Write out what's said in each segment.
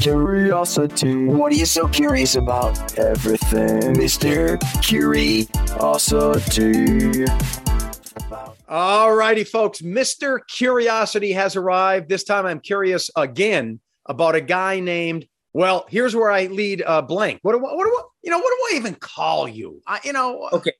Curiosity. What are you so curious about? Everything, Mr. Curiosity. All righty, folks. Mr. Curiosity has arrived. This time I'm curious again about a guy named, well, here's where I lead uh, blank. What do, I- what do I, you know, what do I even call you? I, you know, Okay.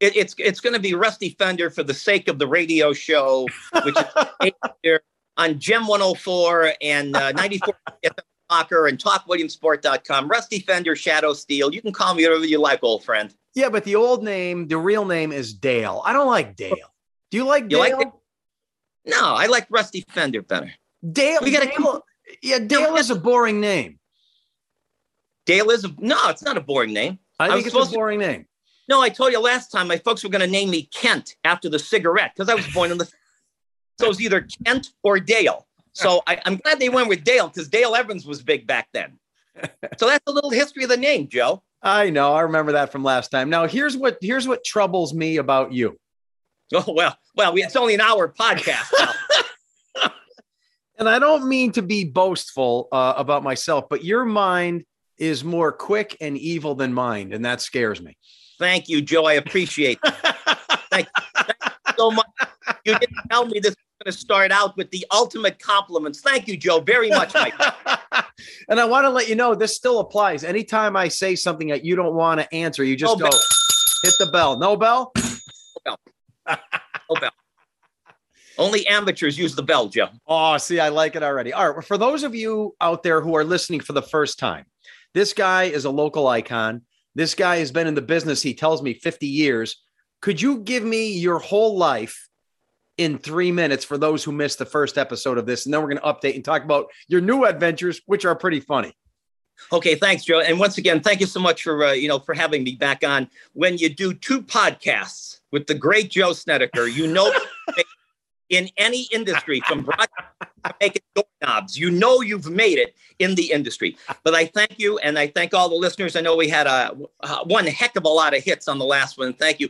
It, it's it's going to be Rusty Fender for the sake of the radio show, which is here on Gem 104 and uh, 94 FM Locker and TalkWilliamsport.com. Rusty Fender, Shadow Steel. You can call me whatever you like, old friend. yeah, but the old name, the real name is Dale. I don't like Dale. Do you like You Dale? like? No, I like Rusty Fender better. Dale, We gotta Dale, yeah, Dale is a boring name. Dale is a, no, it's not a boring name. I I think was it's supposed a to- boring name. No, I told you last time my folks were going to name me Kent after the cigarette because I was born in the. So it was either Kent or Dale. So I, I'm glad they went with Dale because Dale Evans was big back then. So that's a little history of the name, Joe. I know. I remember that from last time. Now, here's what here's what troubles me about you. Oh well, well, it's only an hour podcast. now. And I don't mean to be boastful uh, about myself, but your mind is more quick and evil than mine, and that scares me. Thank you, Joe. I appreciate it Thank you so much. You didn't tell me this going to start out with the ultimate compliments. Thank you, Joe, very much, Mike. and I want to let you know this still applies. Anytime I say something that you don't want to answer, you just No go bell. hit the bell. No bell? Oh, bell. Only amateurs use the bell, Joe. Oh, see, I like it already. All right. well, For those of you out there who are listening for the first time, this guy is a local icon. This guy has been in the business, he tells me 50 years. Could you give me your whole life in three minutes for those who missed the first episode of this? And then we're going to update and talk about your new adventures, which are pretty funny. Okay, thanks, Joe. And once again, thank you so much for uh, you know for having me back on. When you do two podcasts with the great Joe Snedeker, you know in any industry from making doorknobs, you know you've made it in the industry. But I thank you, and I thank all the listeners. I know we had a uh, one heck of a lot of hits on the last one. Thank you.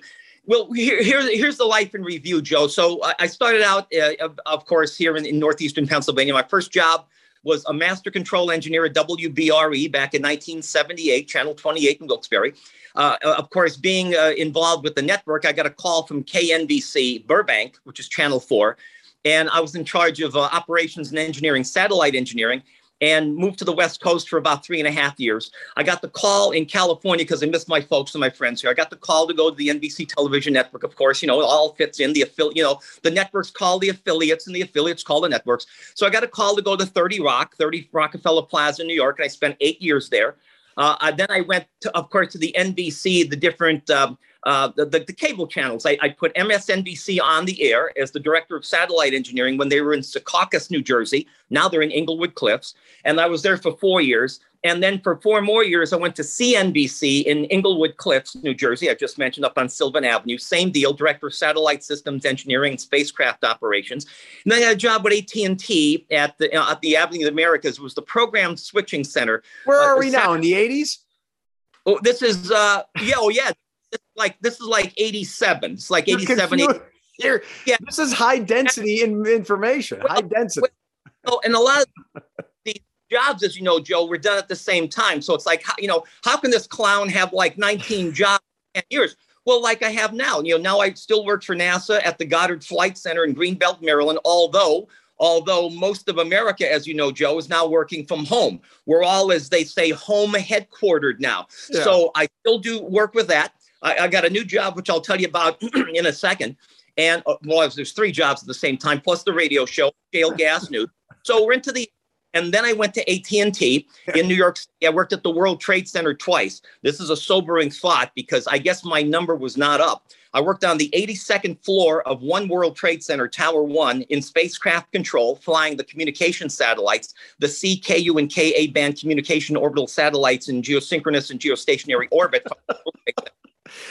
Well, here, here, here's the life in review, Joe. So I- I started out, uh, of, course, here in, in northeastern Pennsylvania. My first job was a master control engineer at WBRE back in 1978, Channel 28 in Wilkes-Barre. Uh, of course, being uh, involved with the network, I got a call from KNBC Burbank, which is Channel 4, and I was in charge of uh, operations and engineering, satellite engineering, and moved to the West Coast for about three and a half years. I got the call in California because I missed my folks and my friends here. I got the call to go to the NBC television network. Of course, you know, it all fits in the affiliate, you know, the networks call the affiliates and the affiliates call the networks. So I got a call to go to 30 Rock, 30 Rockefeller Plaza, in New York, and I spent eight years there. Uh, then I went, to, of course, to the NBC, the different um, uh, the, the, the cable channels. I, I put MSNBC on the air as the director of satellite engineering when they were in Secaucus, New Jersey. Now they're in Englewood Cliffs, and I was there for four years. And then for four more years, I went to CNBC in Englewood Cliffs, New Jersey. I just mentioned up on Sylvan Avenue. Same deal, director of satellite systems engineering and spacecraft operations. And then I got a job with AT&T at the uh, at the Avenue of the Americas. It was the program switching center. Where Uh, are we now? In the 80s? Oh, this is uh yeah, oh yeah. This like this is like 87. It's like 87. Here, Yeah. This is high density in information. high density. Oh, and a lot of these jobs, as you know, Joe, were done at the same time. So it's like, how, you know, how can this clown have like 19 jobs in 10 years? Well, like I have now. You know, now I still work for NASA at the Goddard Flight Center in Greenbelt, Maryland, although although most of America, as you know, Joe, is now working from home. We're all, as they say, home headquartered now. Yeah. So I still do work with that. I, I got a new job, which I'll tell you about in a second. And uh, well, there's three jobs at the same time, plus the radio show, Shale Gas News. So we're into the, and then I went to AT&T in New York. City. I worked at the World Trade Center twice. This is a sobering thought because I guess my number was not up. I worked on the 82nd floor of One World Trade Center, Tower One, in spacecraft control, flying the communication satellites, the CKU and KA band communication orbital satellites in geosynchronous and geostationary orbit.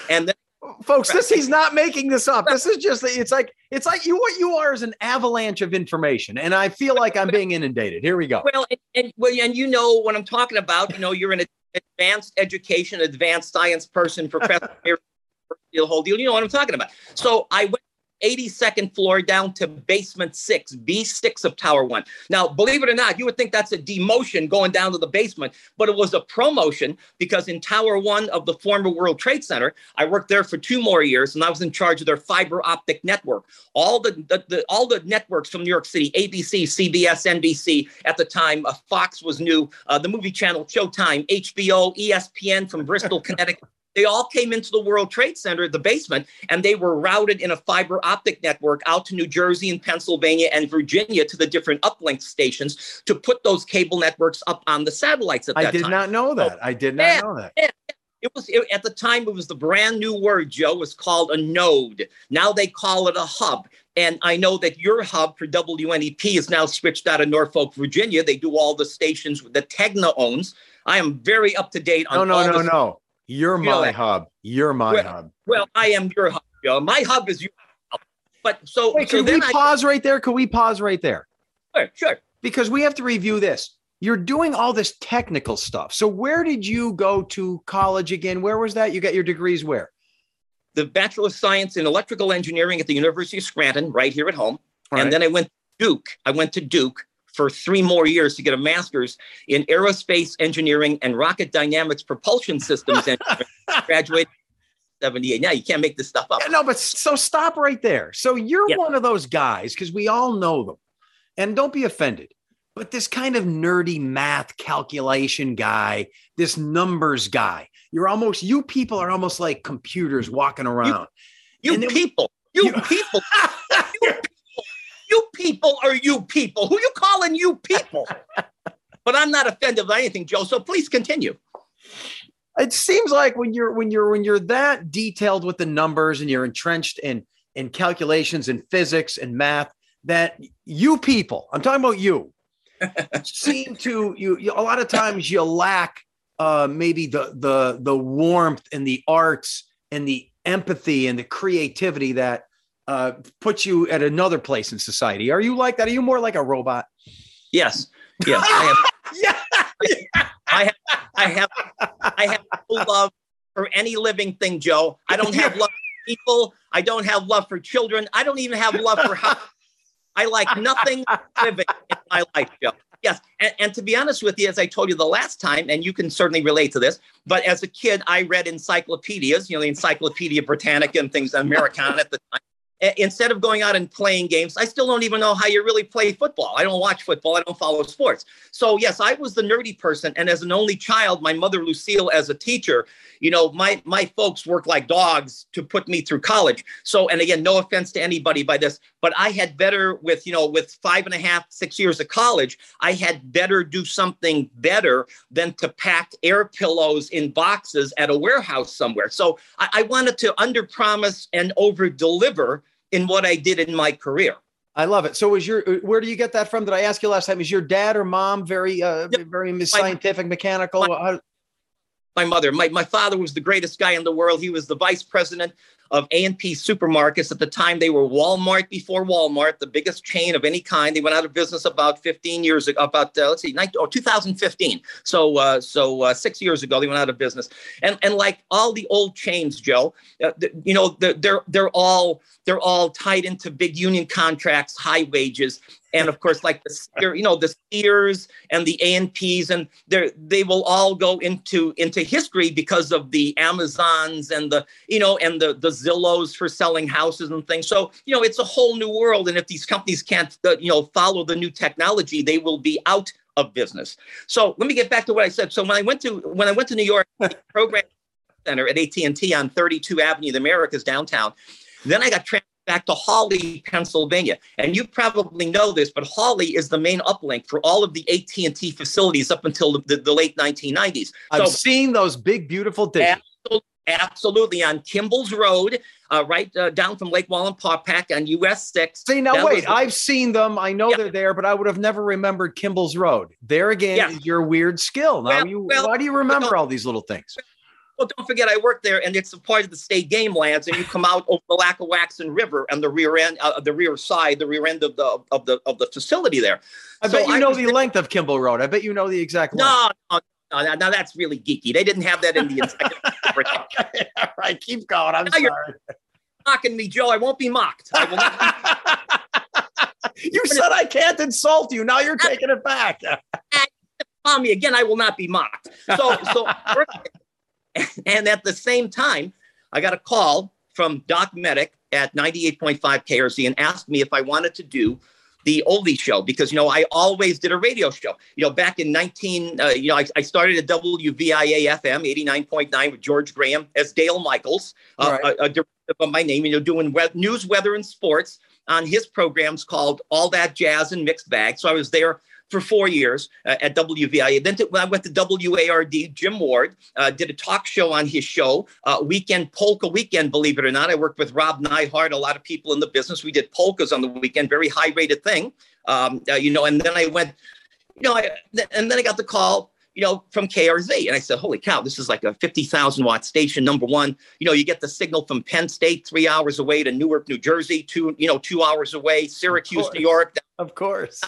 and then Folks, this he's not making this up. This is just it's like it's like you what you are is an avalanche of information, and I feel like I'm being inundated. Here we go. Well, and, and well, and you know what I'm talking about. You know, you're an advanced education, advanced science person, professor, the whole deal. You know what I'm talking about. So I went 82nd floor down to basement six, B6 of Tower One. Now, believe it or not, you would think that's a demotion going down to the basement, but it was a promotion because in Tower One of the former World Trade Center, I worked there for two more years and I was in charge of their fiber optic network. All the, the, the all the networks from New York City, ABC, CBS, NBC at the time, uh, Fox was new, uh, the movie channel Showtime, HBO, ESPN from Bristol, Connecticut. They all came into the World Trade Center, the basement, and they were routed in a fiber optic network out to New Jersey and Pennsylvania and Virginia to the different uplink stations to put those cable networks up on the satellites at that time. I did not know that. I did not Yeah. know that. It was it, at the time. It was the brand new word, Joe. Was called a node. Now they call it a hub. And I know that your hub for WNEP is now switched out of Norfolk, Virginia. They do all the stations that Tegna owns. I am very up to date on. No, no, no, the- no. You're You know my that. hub. You're my Well, hub. Well, I am your hub. My hub is you. But so, Wait, so can we I pause right there? Could we pause right there? sure, sure. Because we have to review this. You're doing all this technical stuff. So where did you go to college again? Where was that? You got your degrees where? the Bachelor of Science in Electrical Engineering at the University of Scranton, right here at home. All and right. then I went to Duke. I went to Duke for three more years to get a master's in aerospace engineering and rocket dynamics propulsion systems. and graduated 78. Now you can't make this stuff up. Yeah, no, but so stop right there. So you're Yeah. one of those guys because we all know them, and don't be offended. But this kind of nerdy math calculation guy, this numbers guy, you're almost you people are almost like computers walking around. You then- people, you, You- people, you people, you people are you people. Who you calling you people? but I'm not offended by anything, Joe. So please continue. it seems like when you're when you're when you're that detailed with the numbers and you're entrenched in in calculations and physics and math that you people i'm talking about you seem to you, you a lot of times you lack uh maybe the the the warmth and the arts and the empathy and the creativity that uh puts you at another place in society are you like that are you more like a robot Yes, yes. I have yeah I have I have no love for any living thing, Joe. I don't have love for people. I don't have love for children. I don't even have love for how I like nothing living in my life, Joe. Yes. And, and to be honest with you, as I told you the last time, and you can certainly relate to this, but as a kid, I read encyclopedias, you know, the Encyclopedia Britannica and things, Americana at the time. Instead of going out and playing games, I still don't even know how you really play football. I don't watch football. I don't follow sports. So yes, I was the nerdy person, and as an only child, my mother Lucille, as a teacher, you know, my my folks worked like dogs to put me through college. So, and again, no offense to anybody by this, but I had better with you know with five and a half, six years of college, I had better do something better than to pack air pillows in boxes at a warehouse somewhere. So I, I wanted to under promise and over deliver in what I did in my career. I love it. So, is your where do you get that from? Did I ask you last time? Is your dad or mom very, uh, Yep. very scientific, mechanical? How- my mother. My, my father was the greatest guy in the world. He was the vice president of A&P supermarkets. At the time, they were Walmart before Walmart, the biggest chain of any kind. They went out of business about 15 years ago, about, uh, let's see, 19, oh, 2015. So, uh, so uh, six years ago, they went out of business. And, and like all the old chains, Joe, uh, th- you know, they're, they're, they're all, they're all tied into big union contracts, high wages. And of course, like the, you know, the Sears and the A&Ps, and they they will all go into into history because of the Amazons and the you know and the the Zillows for selling houses and things. So you know, it's a whole new world. And if these companies can't you know follow the new technology, they will be out of business. So let me get back to what I said. So when I went to when I went to New York, program center at AT&T on 32 Avenue, the Americas downtown. Then I got transferred back to Hawley, Pennsylvania. And you probably know this, but Hawley is the main uplink for all of the AT&T facilities up until the, the, the late 1990s. I've So seen those big, beautiful dishes. Absolutely on Kimball's Road, uh, right uh, down from Lake Wallenpaupack on US 6. See, now That wait, the- I've seen them. I know Yeah. they're there, but I would have never remembered Kimball's Road. There again Yeah. is your weird skill. Now Well, you well, why do you remember all these little things? Well, don't forget, I worked there, and it's a part of the state game lands, and you come out over the Lackawaxen River and the rear end, uh, the rear side, the rear end of the of the of the facility there. I So bet you I know the there- length of Kimball Road. I bet you know the exact length. No, no, no, no, now that's really geeky. They didn't have that in the. Okay, all right, keep going. I'm Now you're- sorry. mocking me, Joe. I won't be mocked. Not be- you said I can't insult you. Now you're taking it back. me again. I will not be mocked. So, so, and at the same time, I got a call from Doc Medic at 98.5 KRZ and asked me if I wanted to do the oldie show because you know I always did a radio show. You know, back in 19, uh, you know, I, I, started at WVIA FM 89.9 with George Graham as Dale Michaels, uh, right. a, a derivative of my name. You know, doing we- news, weather, and sports on his programs called All That Jazz and Mixed Bag. So I was there for four years uh, at WVIA. Then to, I went to WARD. Jim Ward uh, did a talk show on his show, uh, Weekend Polka Weekend. Believe it or not, I worked with Rob Neihart, a lot of people in the business. We did polkas on the weekend, very high rated thing, um, uh, you know. And then I went, you know, I, and then I got the call. You know, from KRZ. And I said, holy cow, this is like a 50,000 watt station, number one. You know, you get the signal from Penn State, three hours away to Newark, New Jersey, two, you know, two hours away, Syracuse, New York. Of course.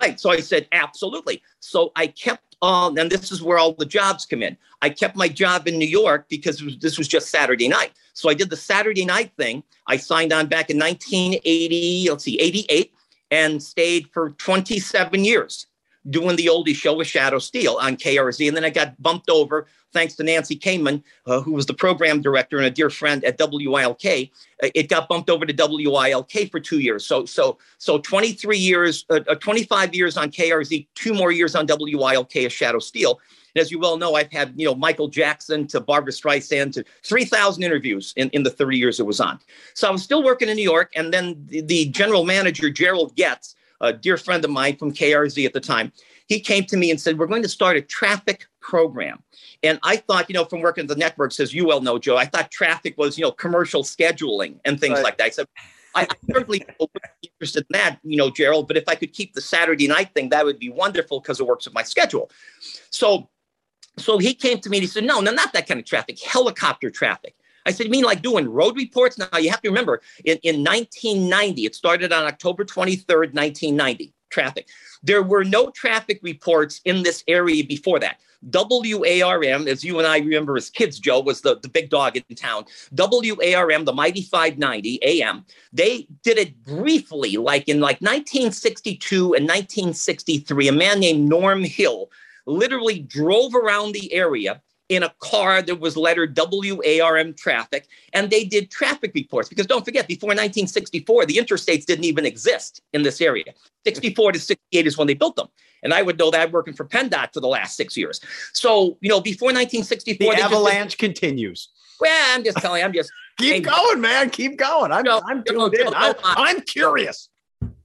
Right. So I said, absolutely. So I kept on, and this is where all the jobs come in. I kept my job in New York because was, this was just Saturday night. So I did the Saturday night thing. I signed on back in 1980, let's see, 88, and stayed for 27 years doing the oldie show with Shadow Steel on KRZ. And then I got bumped over thanks to Nancy Kamen, uh, who was the program director and a dear friend at WILK. Uh, it got bumped over to WILK for two years. So, so, so 23 years, uh, uh 25 years on KRZ, two more years on WILK as Shadow Steel. And as you well know, I've had, you know, Michael Jackson to Barbra Streisand to 3,000 interviews in, in the 30 years it was on. So I was still working in New York. And then the, the general manager, Gerald Getz, a dear friend of mine from KRZ at the time, he came to me and said, We're going to start a traffic program. And I thought, you know, from working at the networks, as you well know, Joe, I thought traffic was, you know, commercial scheduling and things right. like that. I said, I certainly would be interested in that, you know, Gerald, but if I could keep the Saturday night thing, that would be wonderful because it works with my schedule. So, so he came to me and he said, no, no, not that kind of traffic, helicopter traffic. I said, you mean like doing road reports? Now you have to remember in, in 1990, it started on October 23rd, 1990, traffic. There were no traffic reports in this area before that. WARM, as you and I remember as kids, Joe, was the, the big dog in town. WARM, the mighty 590 AM, they did it briefly, like in like 1962 and 1963. A man named Norm Hill literally drove around the area in a car that was lettered WARM traffic, and they did traffic reports. Because don't forget, before 1964, the interstates didn't even exist in this area. 64 to 68 is when they built them. And I would know that working for PennDOT for the last six years. So, you know, before 1964, the avalanche continues. Well, I'm just telling you, I'm just keep going, man. Keep going. I'm, Joe, I'm Joe, in. I'm, I'm, curious.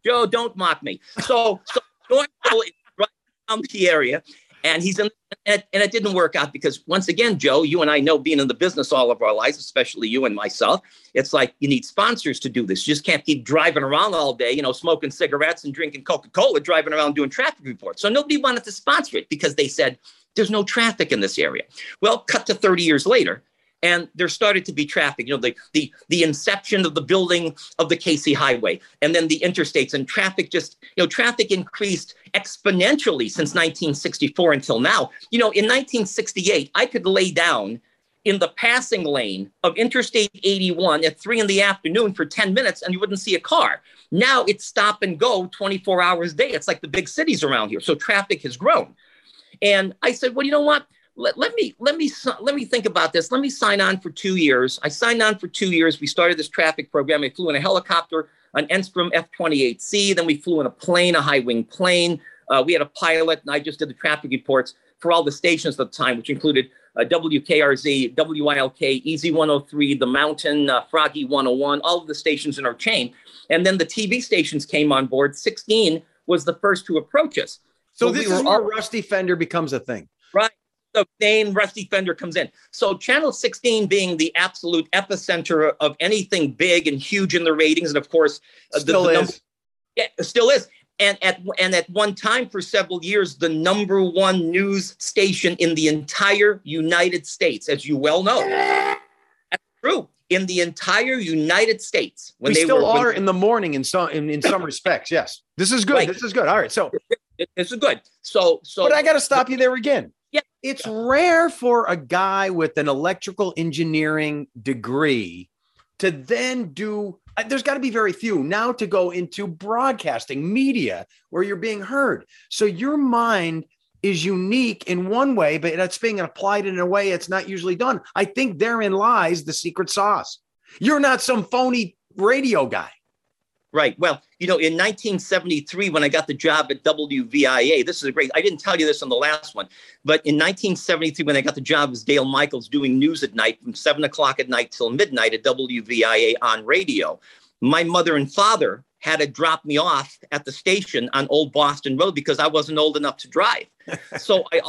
Joe, don't mock me. So, so Norm is right around the area, and he's in and, it didn't work out because once again joe you and i know being in the business all of our lives especially you and myself it's like you need sponsors to do this. You just can't keep driving around all day you know smoking cigarettes and drinking coca-cola driving around doing traffic reports. So nobody wanted to sponsor it because they said there's no traffic in this area. Well cut to 30 years later and there started to be traffic you know the the the inception of the building of the Casey Highway and then the interstates and traffic just you know traffic increased exponentially since 1964 until now. You know in 1968 i could lay down in the passing lane of interstate 81 at 3 in the afternoon for 10 minutes and you wouldn't see a car. Now it's stop and go 24 hours a day. It's like the big cities around here. So traffic has grown. And i said well you know what let, let me let me let me think about this. Let me sign on for two years. I signed on for two years. We started this traffic program. I flew in a helicopter, an Enstrom F-28C. Then we flew in a plane, a high-wing plane. Uh, we had a pilot, and I just did the traffic reports for all the stations at the time, which included uh, WKRZ, WILK, EZ103, The Mountain, uh, Froggy 101, all of the stations in our chain. And then the TV stations came on board. 16 was the first to approach us. So, so this we is where all- Rusty Fender becomes a thing. Right the name Rusty Fender comes in. So channel 16 being the absolute epicenter of anything big and huge in the ratings, and of course, uh, still the, the is. yeah, still is. And at and at one time for several years, the number one news station in the entire United States, as you well know. That's true. In the entire United States, when we they still were, are when, in the morning in some in, in some respects. Yes, this is good. Right. This is good. All right, so this is good. So so, but I got to stop you there again yeah. It's rare for a guy with an electrical engineering degree to then do uh, there's got to be very few now to go into broadcasting media where you're being heard. So your mind is unique in one way but it's being applied in a way it's not usually done. I think therein lies the secret sauce. You're not some phony radio guy Right. Well, you know, in 1973, when I got the job at WVIA, this is a great, I didn't tell you this on the last one, but in 1973, when I got the job as Dale Michaels doing news at night from seven o'clock at night till midnight at WVIA on radio, my mother and father had to drop me off at the station on Old Boston Road because I wasn't old enough to drive. so I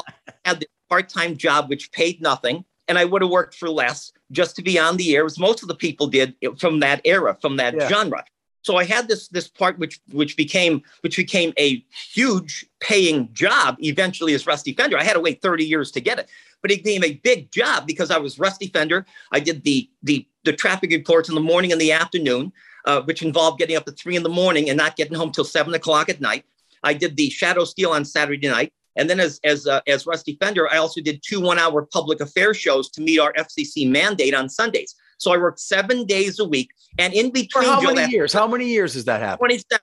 had the part time job, which paid nothing. And I would have worked for less just to be on the air, as most of the people did from that era, from that Yeah. genre. So I had this this part which which became which became a huge paying job eventually as Rusty Fender. I had to wait 30 years to get it, but it became a big job because I was Rusty Fender. I did the the the traffic reports in the morning and the afternoon, uh, which involved getting up at three in the morning and not getting home till seven o'clock at night. I did the Shadow Steel on Saturday night. And then as as uh, as Rusty Fender, I also did two one-hour public affairs shows to meet our FCC mandate on Sundays. So I worked seven days a week, and in between, for how Joe, many years how many years has that happened 27.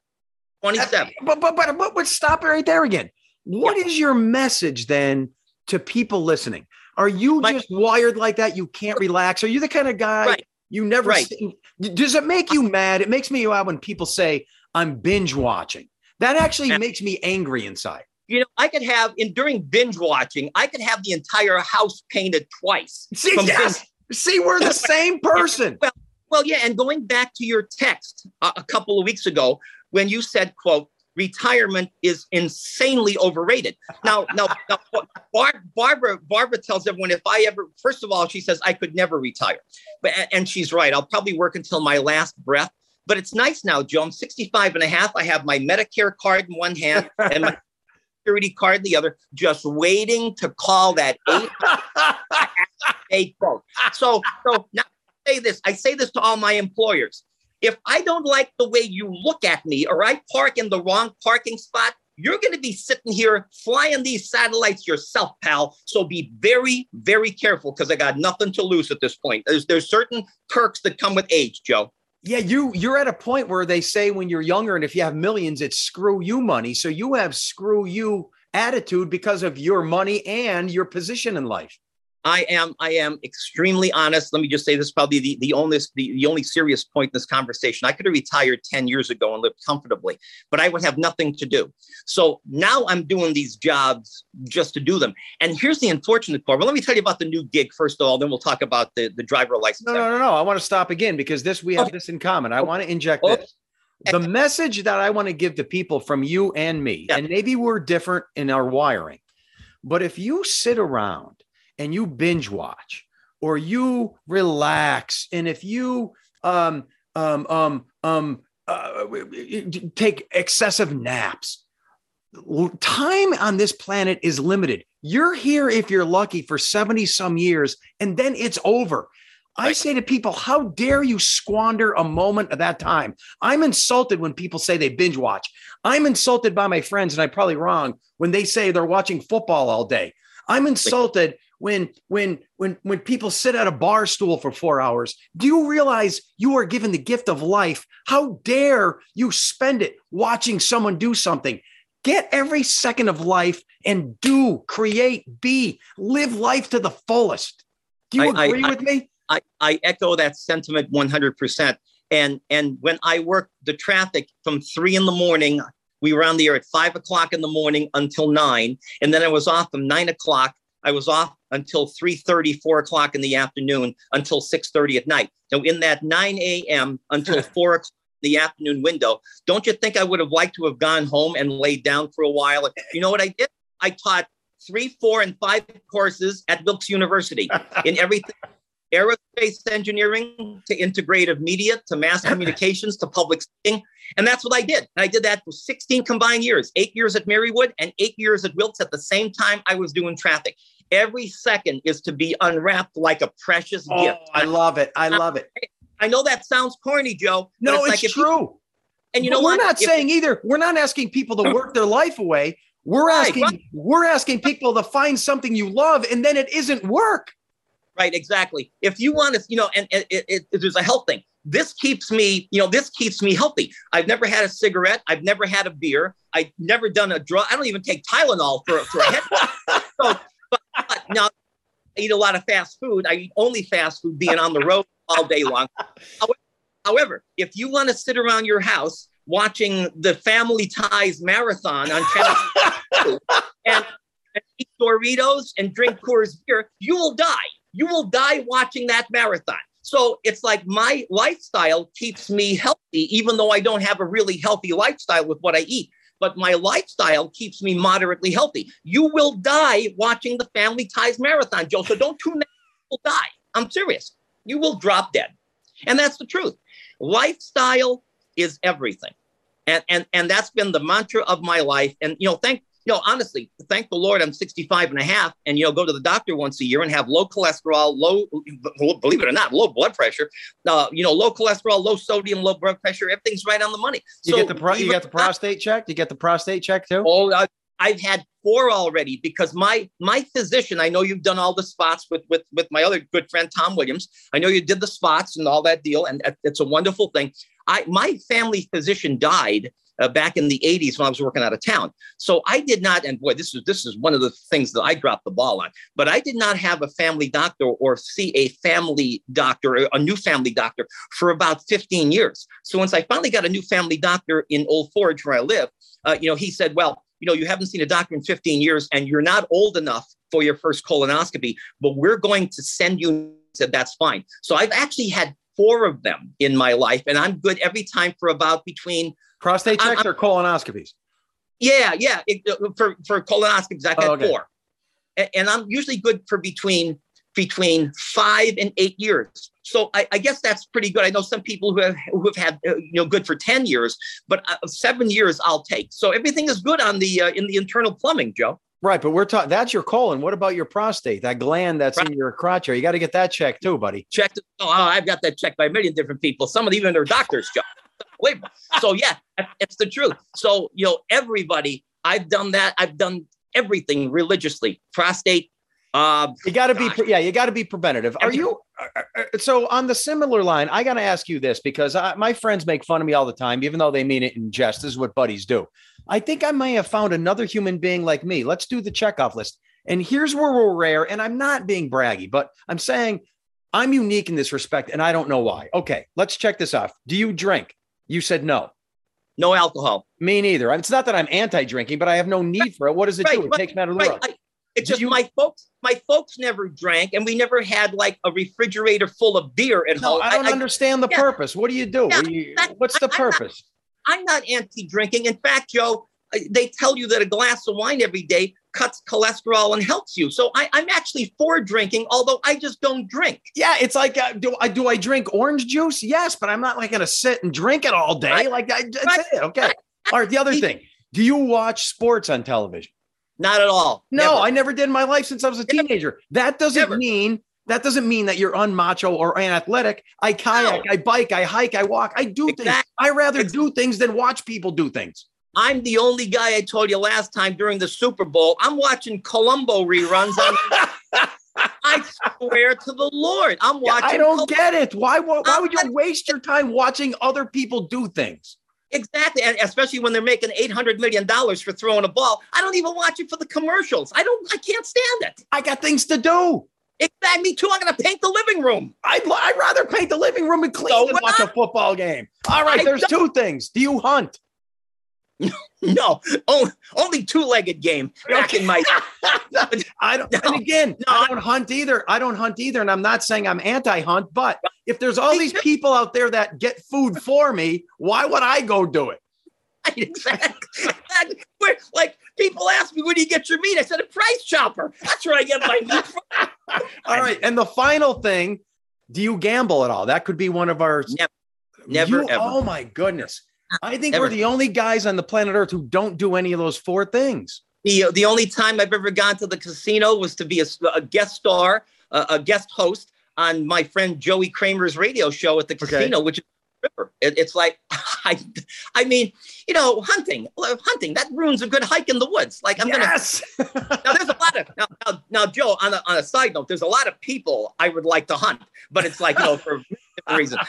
27. Uh, but but but but, but stop it right there again. What is your message then to people listening? Are you My- just wired like that? You can't relax. Are you the kind of guy Right. you never? Right. see- does it make you mad? It makes me mad when people say I'm binge watching. That actually Yeah. makes me angry inside. You know, I could have in during binge watching, I could have the entire house painted twice. See, yes. See, we're the same person. Well, yeah, and going back to your text a, a couple of weeks ago when you said, "quote Retirement is insanely overrated." Now, now, now Bar- Barbara, Barbara tells everyone if I ever, first of all, she says I could never retire, but and she's right. I'll probably work until my last breath. But it's nice now, Joe. I'm 65 and a half. I have my Medicare card in one hand and my security card in the other, just waiting to call that eight day quote. So, so now I say this. I say this to all my employers. If I don't like the way you look at me, or I park in the wrong parking spot, you're going to be sitting here flying these satellites yourself, pal. So be very, very careful because I got nothing to lose at this point. There's there's certain perks that come with age, Joe. Yeah, you you're at a point where they say when you're younger and if you have millions, it's screw you money. So you have screw you attitude because of your money and your position in life. I am I am extremely honest. Let me just say this is probably the, the only the, the only serious point in this conversation. I could have retired 10 years ago and lived comfortably, but I would have nothing to do. So now I'm doing these jobs just to do them. And here's the unfortunate part. Well, let me tell you about the new gig first of all, then we'll talk about the, the driver license. No, no, no, no. I want to stop again because this we have Okay. this in common. I want to inject Okay. this. The message that I want to give to people from you and me, Yeah. and maybe we're different in our wiring, but if you sit around and you binge watch or you relax, and if you um um um um uh, take excessive naps, time on this planet is limited. You're here if you're lucky for 70 some years, and then it's over. I say to people, how dare you squander a moment of that time? I'm insulted when people say they binge watch. I'm insulted by my friends, and I'm probably wrong when they say they're watching football all day. I'm insulted when when when when people sit at a bar stool for four hours. Do you realize you are given the gift of life? How dare you spend it watching someone do something? Get every second of life and do, create, be, live life to the fullest. Do you I- I- agree I- with me? I, I echo that sentiment 100%. And, and when I worked the traffic from three in the morning, we were on the air at five o'clock in the morning until nine. And then I was off from nine o'clock. I was off until 3.30, 4 o'clock in the afternoon until 6.30 at night. Now in that 9 a.m. until 4 o'clock the afternoon window, don't you think I would have liked to have gone home and laid down for a while? You know what I did? I taught three, four, and five courses at Wilkes University in everything aerospace engineering to integrative media to mass communications to public speaking. And that's what I did. And I did that for 16 combined years, eight years at Marywood and eight years at Wilkes at the same time I was doing traffic. Every second is to be unwrapped like a precious Oh, gift. I love it. I love it. I know that sounds corny, Joe. No, it's, like if you- true. and you But know we're what? not If- saying either. We're not asking people to work their life away. We're asking right. we're asking people to find something you love and then it isn't work. Right, exactly. If you want to, you know, and, and it, it, there's a health thing. this keeps me, you know, this keeps me healthy. I've never had a cigarette. I've never had a beer. I've never done a drug. I don't even take Tylenol for, for a head. so, now I eat a lot of fast food. I eat only fast food being on the road all day long. However, if you want to sit around your house watching the Family Ties marathon on channel and, and eat Doritos and drink Coors beer, you will die. You will die watching that marathon. So it's like my lifestyle keeps me healthy, even though I don't have a really healthy lifestyle with what I eat. But my lifestyle keeps me moderately healthy. You will die watching the Family Ties Marathon, Joe. So don't tune in. You will die. I'm serious. You will drop dead. And that's the truth. Lifestyle is everything. And, and, and that's been the mantra of my life. And, you know, thank know, honestly, thank the Lord, I'm 65 and a half, and you know, go to the doctor once a year and have low cholesterol, low, believe it or not, low blood pressure, uh, you know, low cholesterol, low sodium, low blood pressure, everything's right on the money. You so get the pro- you get the prostate check. You get the prostate check too. Oh, uh, I've had four already because my my physician. I know you've done all the spots with with with my other good friend Tom Williams. I know you did the spots and all that deal, and it's a wonderful thing. I my family physician died uh, back in the 80s when I was working out of town. So I did not, and boy, this is this is one of the things that I dropped the ball on. But I did not have a family doctor or see a family doctor, a new family doctor, for about 15 years. So once I finally got a new family doctor in Old Forge, where I live, uh, you know, he said, "Well, you know, you haven't seen a doctor in 15 years, and you're not old enough for your first colonoscopy, but we're going to send you." Said that's fine. So I've actually had four of them in my life, and I'm good every time for about between prostate checks I, or colonoscopies. Yeah, yeah. It, uh, for for colonoscopies, I've had oh, okay. four, and, and, I'm usually good for between between five and eight years. So I, I, guess that's pretty good. I know some people who have who have had uh, you know good for ten years, but uh, seven years I'll take. So everything is good on the uh, in the internal plumbing, Joe. Right, but we're talking. That's your colon. What about your prostate? That gland that's right. in your crotch area. You got to get that checked too, buddy. Checked. Oh, oh, I've got that checked by a million different people. Some of them even their doctors, Joe. so yeah, it's the truth. So you know, everybody. I've done that. I've done everything religiously. Prostate. Uh, you got to be. Yeah, you got to be preventative. Are you? Uh, uh, uh, so on the similar line, I got to ask you this because I, my friends make fun of me all the time, even though they mean it in jest. This is what buddies do. I think I may have found another human being like me. Let's do the checkoff list. And here's where we're rare. And I'm not being braggy, but I'm saying I'm unique in this respect, and I don't know why. Okay, let's check this off. Do you drink? You said no. No alcohol. Me neither. It's not that I'm anti-drinking, but I have no need for it. What does it right. do? It right. takes me out of the right. It's just you, my folks. My folks never drank, and we never had like a refrigerator full of beer at no, home. I don't I, understand the yeah. purpose. What do you do? Yeah, you, what's the purpose? I'm not, I'm not anti-drinking. In fact, Joe, they tell you that a glass of wine every day cuts cholesterol and helps you. So I, am actually for drinking, although I just don't drink. Yeah, it's like uh, do I do I drink orange juice? Yes, but I'm not like going to sit and drink it all day. Like I, it. Okay. All right. The other thing, do you watch sports on television? Not at all. No, never. I never did in my life since I was a teenager. That doesn't never. mean that doesn't mean that you're unmacho or unathletic. I kayak, no. I bike, I hike, I walk, I do exactly. things. I rather do things than watch people do things. I'm the only guy I told you last time during the Super Bowl. I'm watching Columbo reruns on. I swear to the Lord, I'm watching. I don't Columbo. get it. Why? Why, why would you waste your time watching other people do things? Exactly, and especially when they're making eight hundred million dollars for throwing a ball. I don't even watch it for the commercials. I don't. I can't stand it. I got things to do. Exactly. Me too. I'm going to paint the living room. I'd, I'd rather paint the living room and clean so than watch I, a football game. All right. I there's two things. Do you hunt? no, only, only two-legged game back in my. I don't. No, and again, no, I don't hunt either. I don't hunt either, and I'm not saying I'm anti-hunt. But if there's all these people out there that get food for me, why would I go do it? Exactly. Where, like people ask me, "Where do you get your meat?" I said, "A Price Chopper. That's where I get my meat from." all right, and the final thing: Do you gamble at all? That could be one of our. Never. Never you, ever. Oh my goodness. I think ever. we're the only guys on the planet Earth who don't do any of those four things. The, the only time I've ever gone to the casino was to be a, a guest star, uh, a guest host on my friend Joey Kramer's radio show at the casino, okay. which is river. It, it's like, I, I mean, you know, hunting, hunting that ruins a good hike in the woods. Like I'm yes! gonna. now there's a lot of now, now, now, Joe. On a, on a side note, there's a lot of people I would like to hunt, but it's like you know for reason.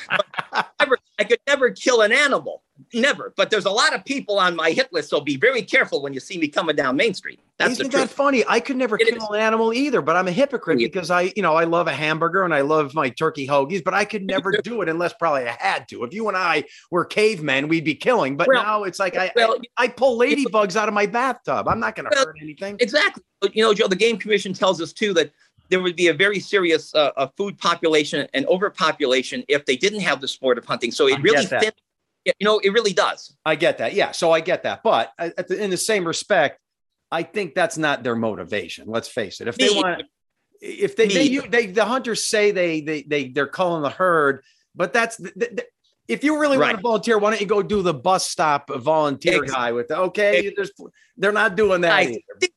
I, never, I could never kill an animal, never. But there's a lot of people on my hit list, so be very careful when you see me coming down Main Street. That's Isn't that funny? I could never It kill is. an animal either, but I'm a hypocrite Yeah. because I, you know, I love a hamburger and I love my turkey hoagies, but I could never do it unless probably I had to. If you and I were cavemen, we'd be killing. But Well- now it's like I, well, I, I pull ladybugs out of my bathtub. I'm not going to Well, hurt anything. Exactly. But, You know, Joe, the Game Commission tells us too that there would be a very serious uh, food population and overpopulation if they didn't have the sport of hunting. So it get really that. You know, it really does. I get that. Yeah. So I get that. But uh, at the, in the same respect, I think that's not their motivation. Let's face it. If they Me want, if they, they, you, they, the hunters say they, they, they, they're calling the herd, but that's, th- th- th- if you really want to volunteer, why don't you go do the bus stop volunteer Ex- guy with the, okay, there's, they're not doing that. Guys, either.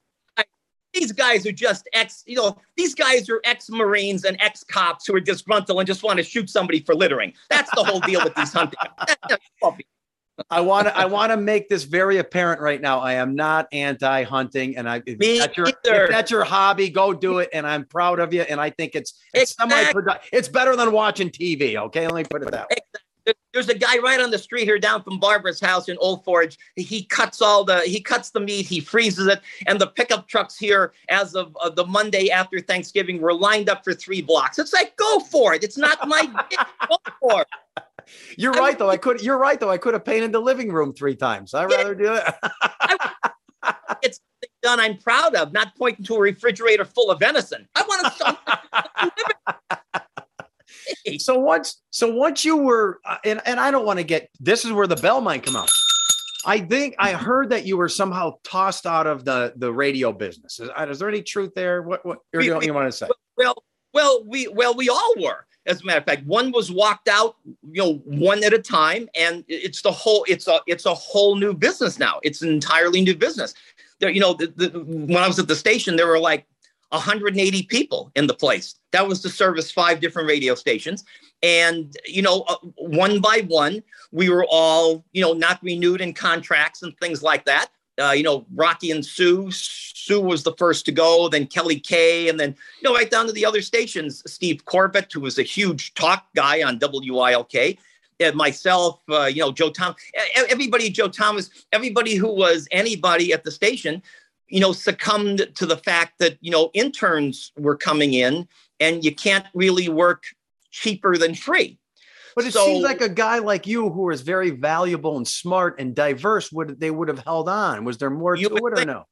These guys are just ex, you know, these guys are ex-Marines and ex-cops who are disgruntled and just want to shoot somebody for littering. That's the whole deal with these hunting. I want to, I want to make this very apparent right now. I am not anti-hunting, and I, if Me that's your, either. if that's your hobby, go do it. And I'm proud of you. And I think it's, it's Exactly. semi it's better than watching TV. Okay, let me put it that way. There- There's a guy right on the street here down from Barbara's house in Old Forge. He cuts all the he cuts the meat, he freezes it, and the pickup trucks here as of uh, the Monday after Thanksgiving were lined up for three blocks. It's like go for it. It's not my go for it. You're I right would- though. I could. You're right though. I could have painted the living room three times. I'd Yeah. rather do it. It's done I'm proud of, not pointing to a refrigerator full of venison. I want to so once, so once you were, uh, and and I don't want to get. This is where the bell might come out. I think I heard that you were somehow tossed out of the the radio business. Is, uh, is there any truth there? What what or We- you, we- you want to say? Well, well, we well we all were. As a matter of fact, one was walked out, you know, one at a time, and it's the whole. It's a it's a whole new business now. It's an entirely new business. There, you know, the, the, when I was at the station, there were like 180 people in the place. That was to service five different radio stations, and you know, uh, one by one, we were all you know not renewed in contracts and things like that. Uh, you know, Rocky and Sue. Sue was the first to go, then Kelly Kay, and then you know, right down to the other stations, Steve Corbett, who was a huge talk guy on WILK, and myself, uh, you know, Joe Thomas, everybody, Joe Thomas, everybody who was anybody at the station, you know, succumbed to the fact that, you know, interns were coming in and you can't really work cheaper than free. But it So- seems like a guy like you, who is very valuable and smart and diverse, would they would have held on? Was there more You to it or think- no?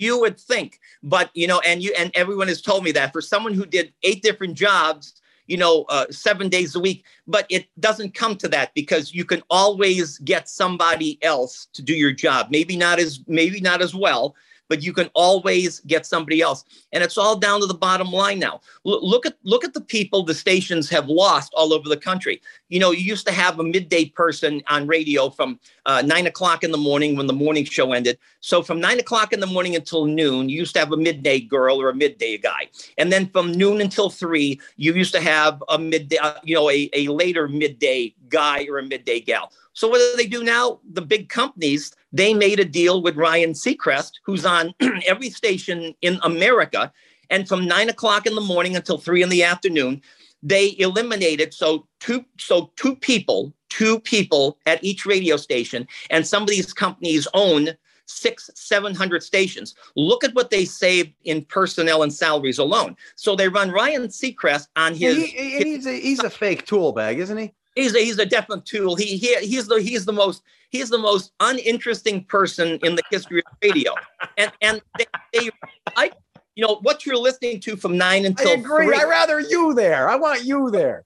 you would think but you know and you and everyone has told me that for someone who did eight different jobs you know uh, seven days a week but it doesn't come to that because you can always get somebody else to do your job maybe not as maybe not as well but you can always get somebody else. And it's all down to the bottom line now. L- look at look at the people the stations have lost all over the country. You know you used to have a midday person on radio from uh, nine o'clock in the morning when the morning show ended so from nine o'clock in the morning until noon, you used to have a midday girl or a midday guy. And then from noon until three, you used to have a midday, uh, you know, a, a later midday guy or a midday gal. So what do they do now? The big companies, they made a deal with Ryan Seacrest, who's on every station in America. And from nine o'clock in the morning until three in the afternoon, they eliminated so two so two people, two people at each radio station, and some of these companies own six, 700 stations. Look at what they saved in personnel and salaries alone. So they run Ryan Seacrest on his. he- he- he's a, he's a fake tool bag, isn't he? he's a, he's a definite tool. He, he he's the he's the most he's the most uninteresting person in the history of radio. And and they, they I you know what you're listening to from nine until I agree. three. I rather you there. I want you there.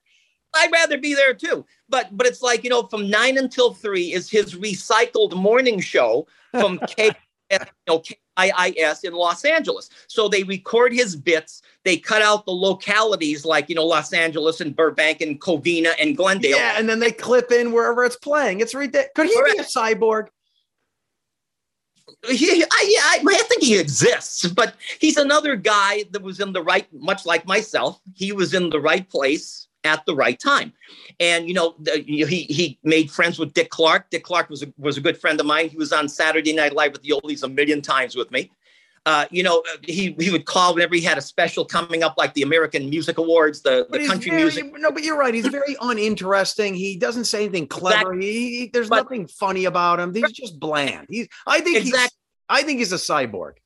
I'd rather be there too. But but it's like you know, from nine until three is his recycled morning show from K, you know, KIIS in Los Angeles. So they record his bits. They cut out the localities like you know Los Angeles and Burbank and Covina and Glendale. Yeah, and then they clip in wherever it's playing. It's ridiculous. Could he be a cyborg? He, I, I, I think he exists, but he's another guy that was in the right, much like myself. He was in the right place at the right time, and you know the, he he made friends with Dick Clark. Dick Clark was a, was a good friend of mine. He was on Saturday Night Live with the Oldies a million times with me. Uh, you know, he he would call whenever he had a special coming up, like the American Music Awards, the, the country very, music. No, but you're right. He's very uninteresting. He doesn't say anything clever. Exactly. He, he, there's but, nothing funny about him. He's just bland. He's. I think exactly. he's. I think he's a cyborg.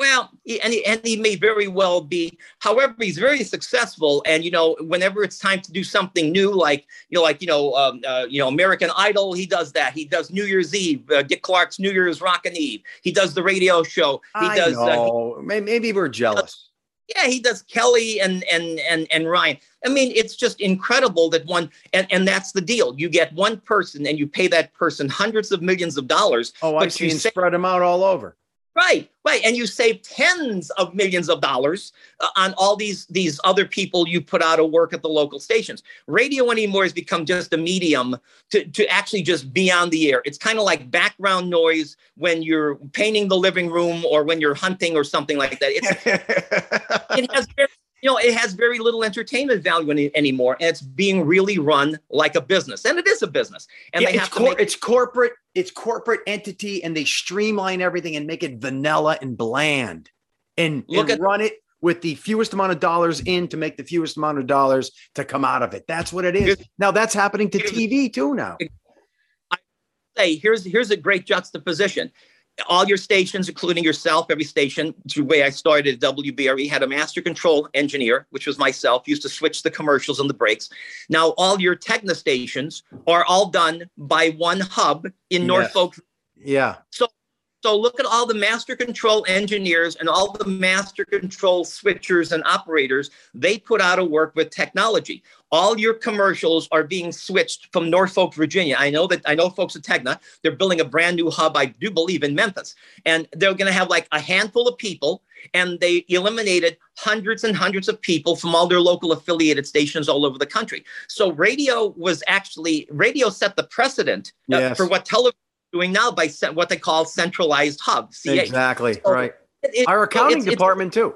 Well, and he, and he may very well be. However, he's very successful, and you know, whenever it's time to do something new, like you know, like you know, um, uh, you know, American Idol, he does that. He does New Year's Eve, uh, Dick Clark's New Year's Rockin' Eve. He does the radio show. He I does. Know. Uh, he, maybe we're jealous. yeah, he does Kelly and and and and Ryan. I mean, it's just incredible that one and and that's the deal. You get one person and you pay that person hundreds of millions of dollars. Oh, I see. spread them out all over. Right, right, and you save tens of millions of dollars uh, on all these these other people you put out of work at the local stations. Radio anymore has become just a medium to to actually just be on the air. It's kind of like background noise when you're painting the living room or when you're hunting or something like that. it has very you know, it has very little entertainment value any, anymore, and it's being really run like a business, and it is a business. And yeah, they have to cor- make- it's corporate, it's corporate entity, and they streamline everything and make it vanilla and bland, and, Look and at- run it with the fewest amount of dollars in to make the fewest amount of dollars to come out of it. That's what it is. Now that's happening to TV too. Now, I say here's here's a great juxtaposition all your stations, including yourself, every station, the way I started at WBRE, had a master control engineer, which was myself, used to switch the commercials and the breaks. Now, all your Tegna stations are all done by one hub in yes. Norfolk. Yeah. So so look at all the master control engineers and all the master control switchers and operators. They put out a work with technology. All your commercials are being switched from Norfolk, Virginia. I know that I know folks at Tegna, they're building a brand new hub, I do believe, in Memphis. And they're going to have like a handful of people, and they eliminated hundreds and hundreds of people from all their local affiliated stations all over the country. So radio was actually radio set the precedent uh, yes. for what television doing now by what they call centralized hubs. Exactly so right. It, Our accounting it's, department it's, too.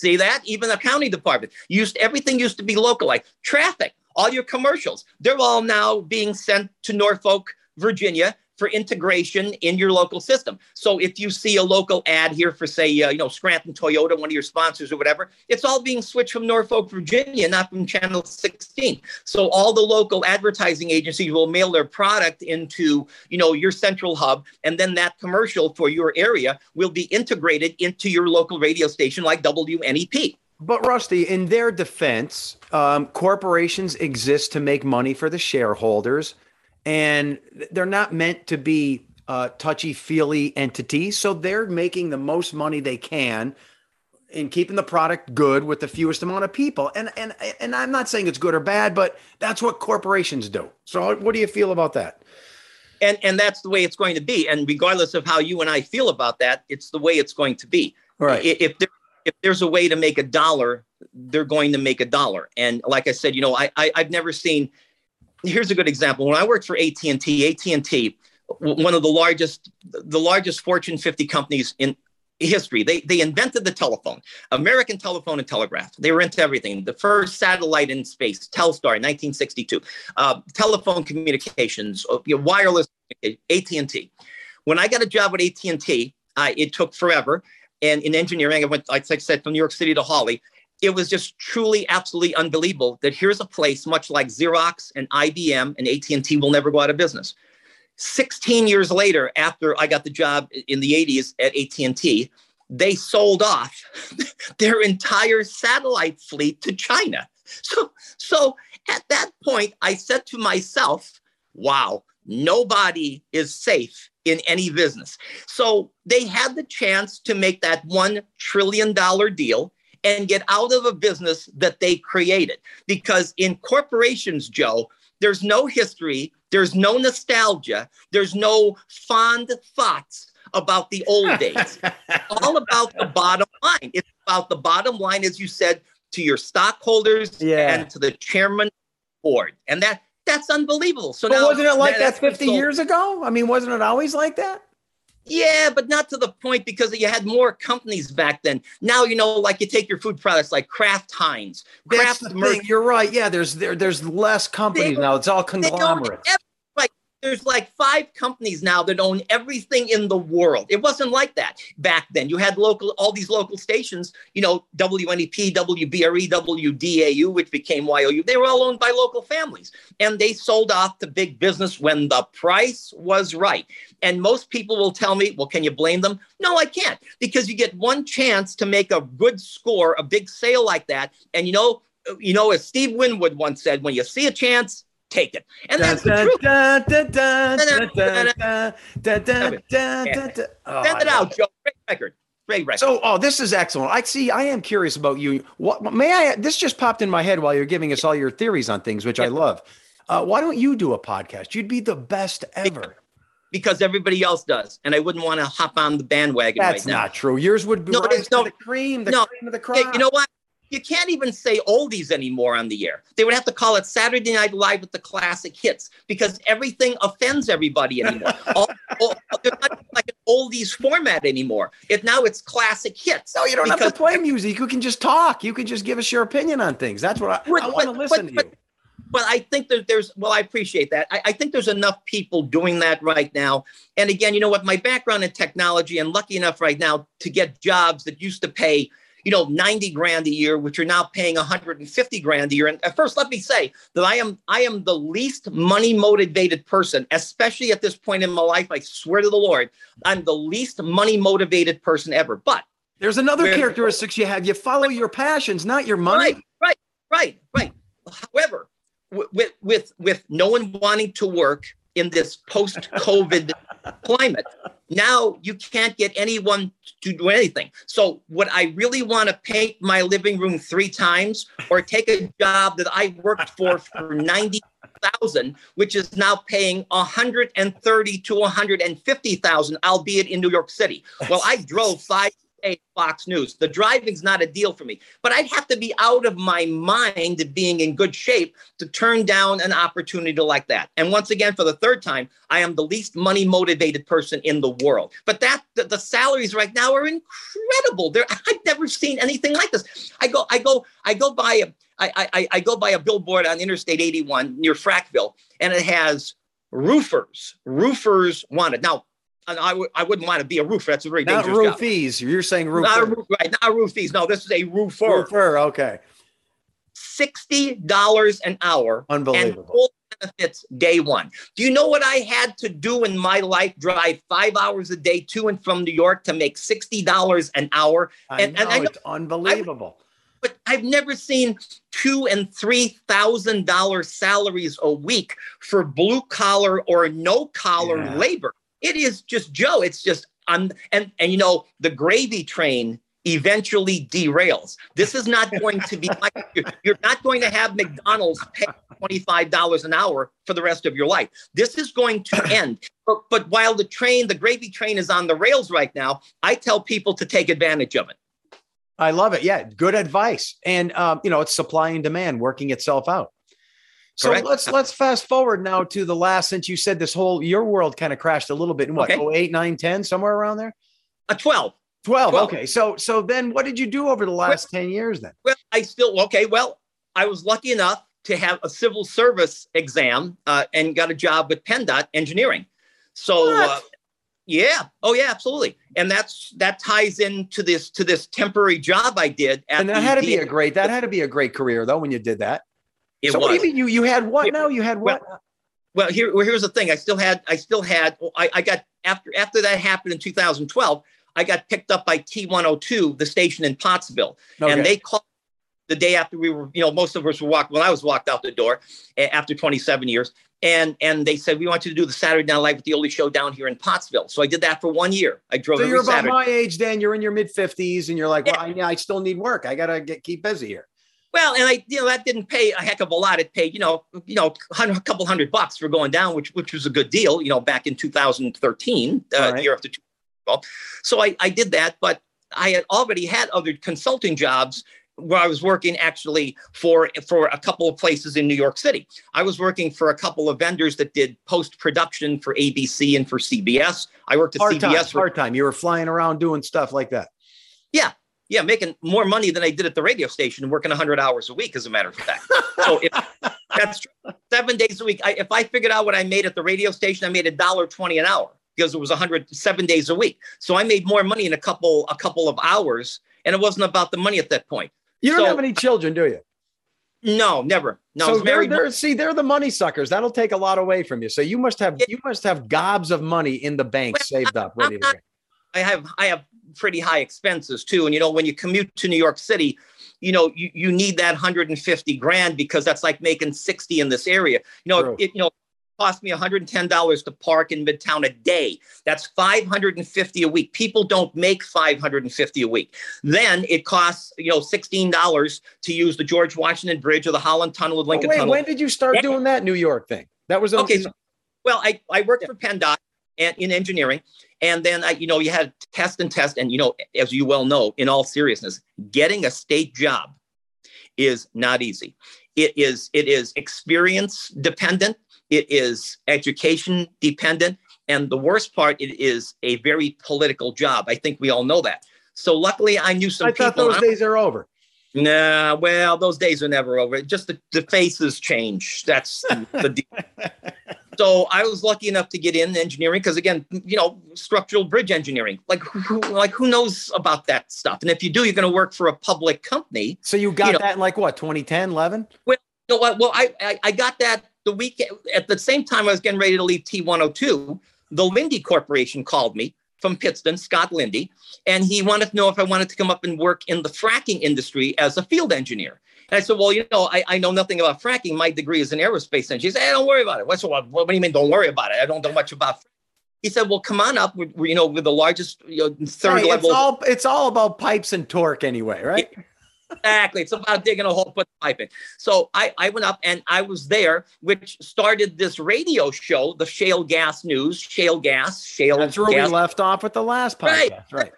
See that? Even the accounting department used everything used to be local, like traffic, all your commercials. They're all now being sent to Norfolk, Virginia, for integration in your local system. So if you see a local ad here for, say, uh, you know, Scranton Toyota, one of your sponsors or whatever, it's all being switched from Norfolk, Virginia, not from Channel 16. So all the local advertising agencies will mail their product into, you know, your central hub, and then that commercial for your area will be integrated into your local radio station like WNEP. But Rusty, in their defense, um, corporations exist to make money for the shareholders and they're not meant to be uh, touchy feely entities. So they're making the most money they can in keeping the product good with the fewest amount of people. And and and I'm not saying it's good or bad, but that's what corporations do. So what do you feel about that? And and that's the way it's going to be. And regardless of how you and I feel about that, it's the way it's going to be. Right. If there, if there's a way to make a dollar, they're going to make a dollar. And like I said, you know, I, I I've never seen here's a good example. When I worked for AT&T, AT&T, one of the largest, the largest Fortune 50 companies in history. They, they invented the telephone, American telephone and telegraph. They were into everything. The first satellite in space, Telstar, 1962. Uh, telephone communications, uh, you know, wireless, AT&T. When I got a job at AT&T, uh, it took forever. And in engineering, I went, like I said, from New York City to Hawley it was just truly absolutely unbelievable that here's a place much like Xerox and IBM and AT&T will never go out of business. 16 years later after I got the job in the 80s at AT&T, they sold off their entire satellite fleet to China. So so at that point I said to myself, wow, nobody is safe in any business. So they had the chance to make that 1 trillion dollar deal and get out of a business that they created. Because in corporations, Joe, there's no history, there's no nostalgia, there's no fond thoughts about the old days. all about the bottom line. It's about the bottom line, as you said, to your stockholders yeah. and to the chairman board. And that that's unbelievable. So but now, wasn't it like that, that 50 years ago? I mean, wasn't it always like that? Yeah, but not to the point because you had more companies back then. Now you know, like you take your food products like Kraft Heinz. Kraft That's the thing. You're right. Yeah, there's there, there's less companies now. It's all conglomerates. There's like five companies now that own everything in the world. It wasn't like that back then. You had local, all these local stations, you know, WNEP, WBRE, WDAU, which became YOU. They were all owned by local families. And they sold off to big business when the price was right. And most people will tell me, well, can you blame them? No, I can't, because you get one chance to make a good score, a big sale like that. And you know, you know, as Steve Winwood once said, when you see a chance, take it. And that's the truth. Send it out, Joe. Great record. Great record. So, oh, this is excellent. I see. I am curious about you. What may I? This just popped in my head while you're giving us all your theories on things, which I love. Uh, why don't you do a podcast? You'd be the best ever. Because everybody else does, and I wouldn't want to hop on the bandwagon That's right now. not true. Yours would be No, rise it's- to no, the cream, the no. cream of the crop. you know what? You can't even say oldies anymore on the air. They would have to call it Saturday Night Live with the classic hits because everything offends everybody anymore. all, all, there's not like an oldies format anymore. It now it's classic hits. no, you don't have to play music. You can just talk. You can just give us your opinion on things. That's what I, I want to but- listen but- to you. But I think that there's, well, I appreciate that. I, I think there's enough people doing that right now. And again, you know what? My background in technology, and lucky enough right now to get jobs that used to pay, you know, 90 grand a year, which you're now paying 150 grand a year. And at first, let me say that I am, I am the least money motivated person, especially at this point in my life. I swear to the Lord, I'm the least money motivated person ever. But There's another characteristics you have. You follow your passions, not your money. Right, right, right, right. However, with with with no one wanting to work in this post-COVID climate, now you can't get anyone to do anything. So, would I really want to paint my living room three times, or take a job that I worked for for ninety thousand, which is now paying one hundred and thirty to one hundred and fifty thousand, albeit in New York City? Well, I drove five. Fox News. The driving's not a deal for me, but I'd have to be out of my mind of being in good shape to turn down an opportunity like that. And once again, for the third time, I am the least money motivated person in the world. But that the, the salaries right now are incredible. There, I've never seen anything like this. I go, I go, I go by a, I, I, I go by a billboard on Interstate 81 near Frackville, and it has roofers, roofers wanted. Now, I w- I wouldn't want to be a roofer. That's a very Not dangerous job. roofies. You're saying Not a roof, right? Not roofies. No, this is a roofer. Roofer. Okay. Sixty dollars an hour and Unbelievable. full benefits day one. Do you know what I had to do in my life? Drive five hours a day to and from New York to make sixty dollars an hour. I and- know, and I know- it's unbelievable. But I've never seen two and three thousand dollar salaries a week for blue collar or no collar Yeah. labor. It is just Joe. It's just un- and and you know the gravy train eventually derails. This is not going to be like you're, you're not going to have McDonald's pay $25 an hour for the rest of your life. This is going to end. But, but while the train, the gravy train is on the rails right now, I tell people to take advantage of it. I love it. Yeah, good advice. And um, you know, it's supply and demand working itself out. So Correct. let's let's fast forward now to the last since you said this whole your world kind of crashed a little bit in what Okay. oh, 08, 9, 10, somewhere around there? A 12. 12. 12. Okay. So so then what did you do over the last 10 years then? Well, I still, okay, well, I was lucky enough to have a civil service exam uh, and got a job with PennDOT engineering. So, uh, yeah, oh yeah, absolutely, and that's that ties into this to this temporary job I did. At And that had to be a great that had to be a great career though when you did that. It so was. what do you mean you you had what Yeah. now? You had what? Well, here, well, here's the thing. I still had, I still had, I, I got after after that happened in 2012. I got picked up by T102, the station in Pottsville, Okay. and they called the day after we were, you know, most of us were walked when I was walked out the door after 27 years, and and they said we want you to do the Saturday Night Live with the Oldie Show down here in Pottsville. So I did that for one year. I drove so you're about Saturday. my age then. You're in your mid 50s and you're like, Yeah. well, I, I still need work. I gotta get keep busy here. Well, and I, you know, that didn't pay a heck of a lot. It paid, you know, you know, hundred, a couple hundred bucks for going down, which which was a good deal, you know, back in 2013, uh, right. year after. Two, so I, I did that, but I had already had other consulting jobs where I was working actually for for a couple of places in New York City. I was working for a couple of vendors that did post production for ABC and for CBS. I worked at Part time, CBS for part time. You were flying around doing stuff like that. yeah, making more money than I did at the radio station and working 100 hours a week, as a matter of fact. So if, That's true. seven days a week. I, if I figured out what I made at the radio station, I made a dollar twenty an hour because it was 107 days a week. So I made more money in a couple a couple of hours, and it wasn't about the money at that point. You don't So- have any children, do you? No, never. No, so they're, married. they're, see, they're the money suckers. That'll take a lot away from you. So you must have Yeah. you must have gobs of money in the bank Well, saved up, I'm ready to not- go. I have I have pretty high expenses too. And you know, when you commute to New York City, you know, you, you need that 150 grand because that's like making 60 in this area. You know, True. it you know cost me $110 to park in Midtown a day. That's 550 a week. People don't make 550 a week. Then it costs, you know, $16 to use the George Washington Bridge or the Holland Tunnel or Oh, Lincoln wait, Tunnel. when did you start Yeah. doing that New York thing? That was Okay, so- Well, I, I worked for PennDOT and in engineering. And then I, you know, you had test and test. And you know, as you well know, in all seriousness, getting a state job is not easy. It is, it is experience dependent, it is education dependent. And the worst part, it is a very political job. I think we all know that. So luckily I knew some I thought people. those days are over. Nah, well, those days are never over. Just the, the faces change. That's the, the deal. So I was lucky enough to get in engineering because again, you know, structural bridge engineering. Like who like who knows about that stuff? And if you do, you're going to work for a public company. So you got You know- that in like what 2010, 11? Well, No, I- well, I, I I got that the week at the same time I was getting ready to leave T102. The Linde Corporation called me from Pittston, Scott Linde, and he wanted to know if I wanted to come up and work in the fracking industry as a field engineer. And I said, well, you know, I, I know nothing about fracking. My degree is in aerospace engineering. He said, hey, don't worry about it. What's what, what do you mean? Don't worry about it. I don't know much about. fracking." He said, well, come on up. We're, you know, with the largest you know, third Hey, level. It's all it's all about pipes and torque anyway, right? Exactly. It's about digging a hole, put the pipe in. So I, I went up and I was there, which started this radio show, the Shale Gas News, Shale Gas, Shale That's where Gas. we left off with the last podcast, Right. podcast, right?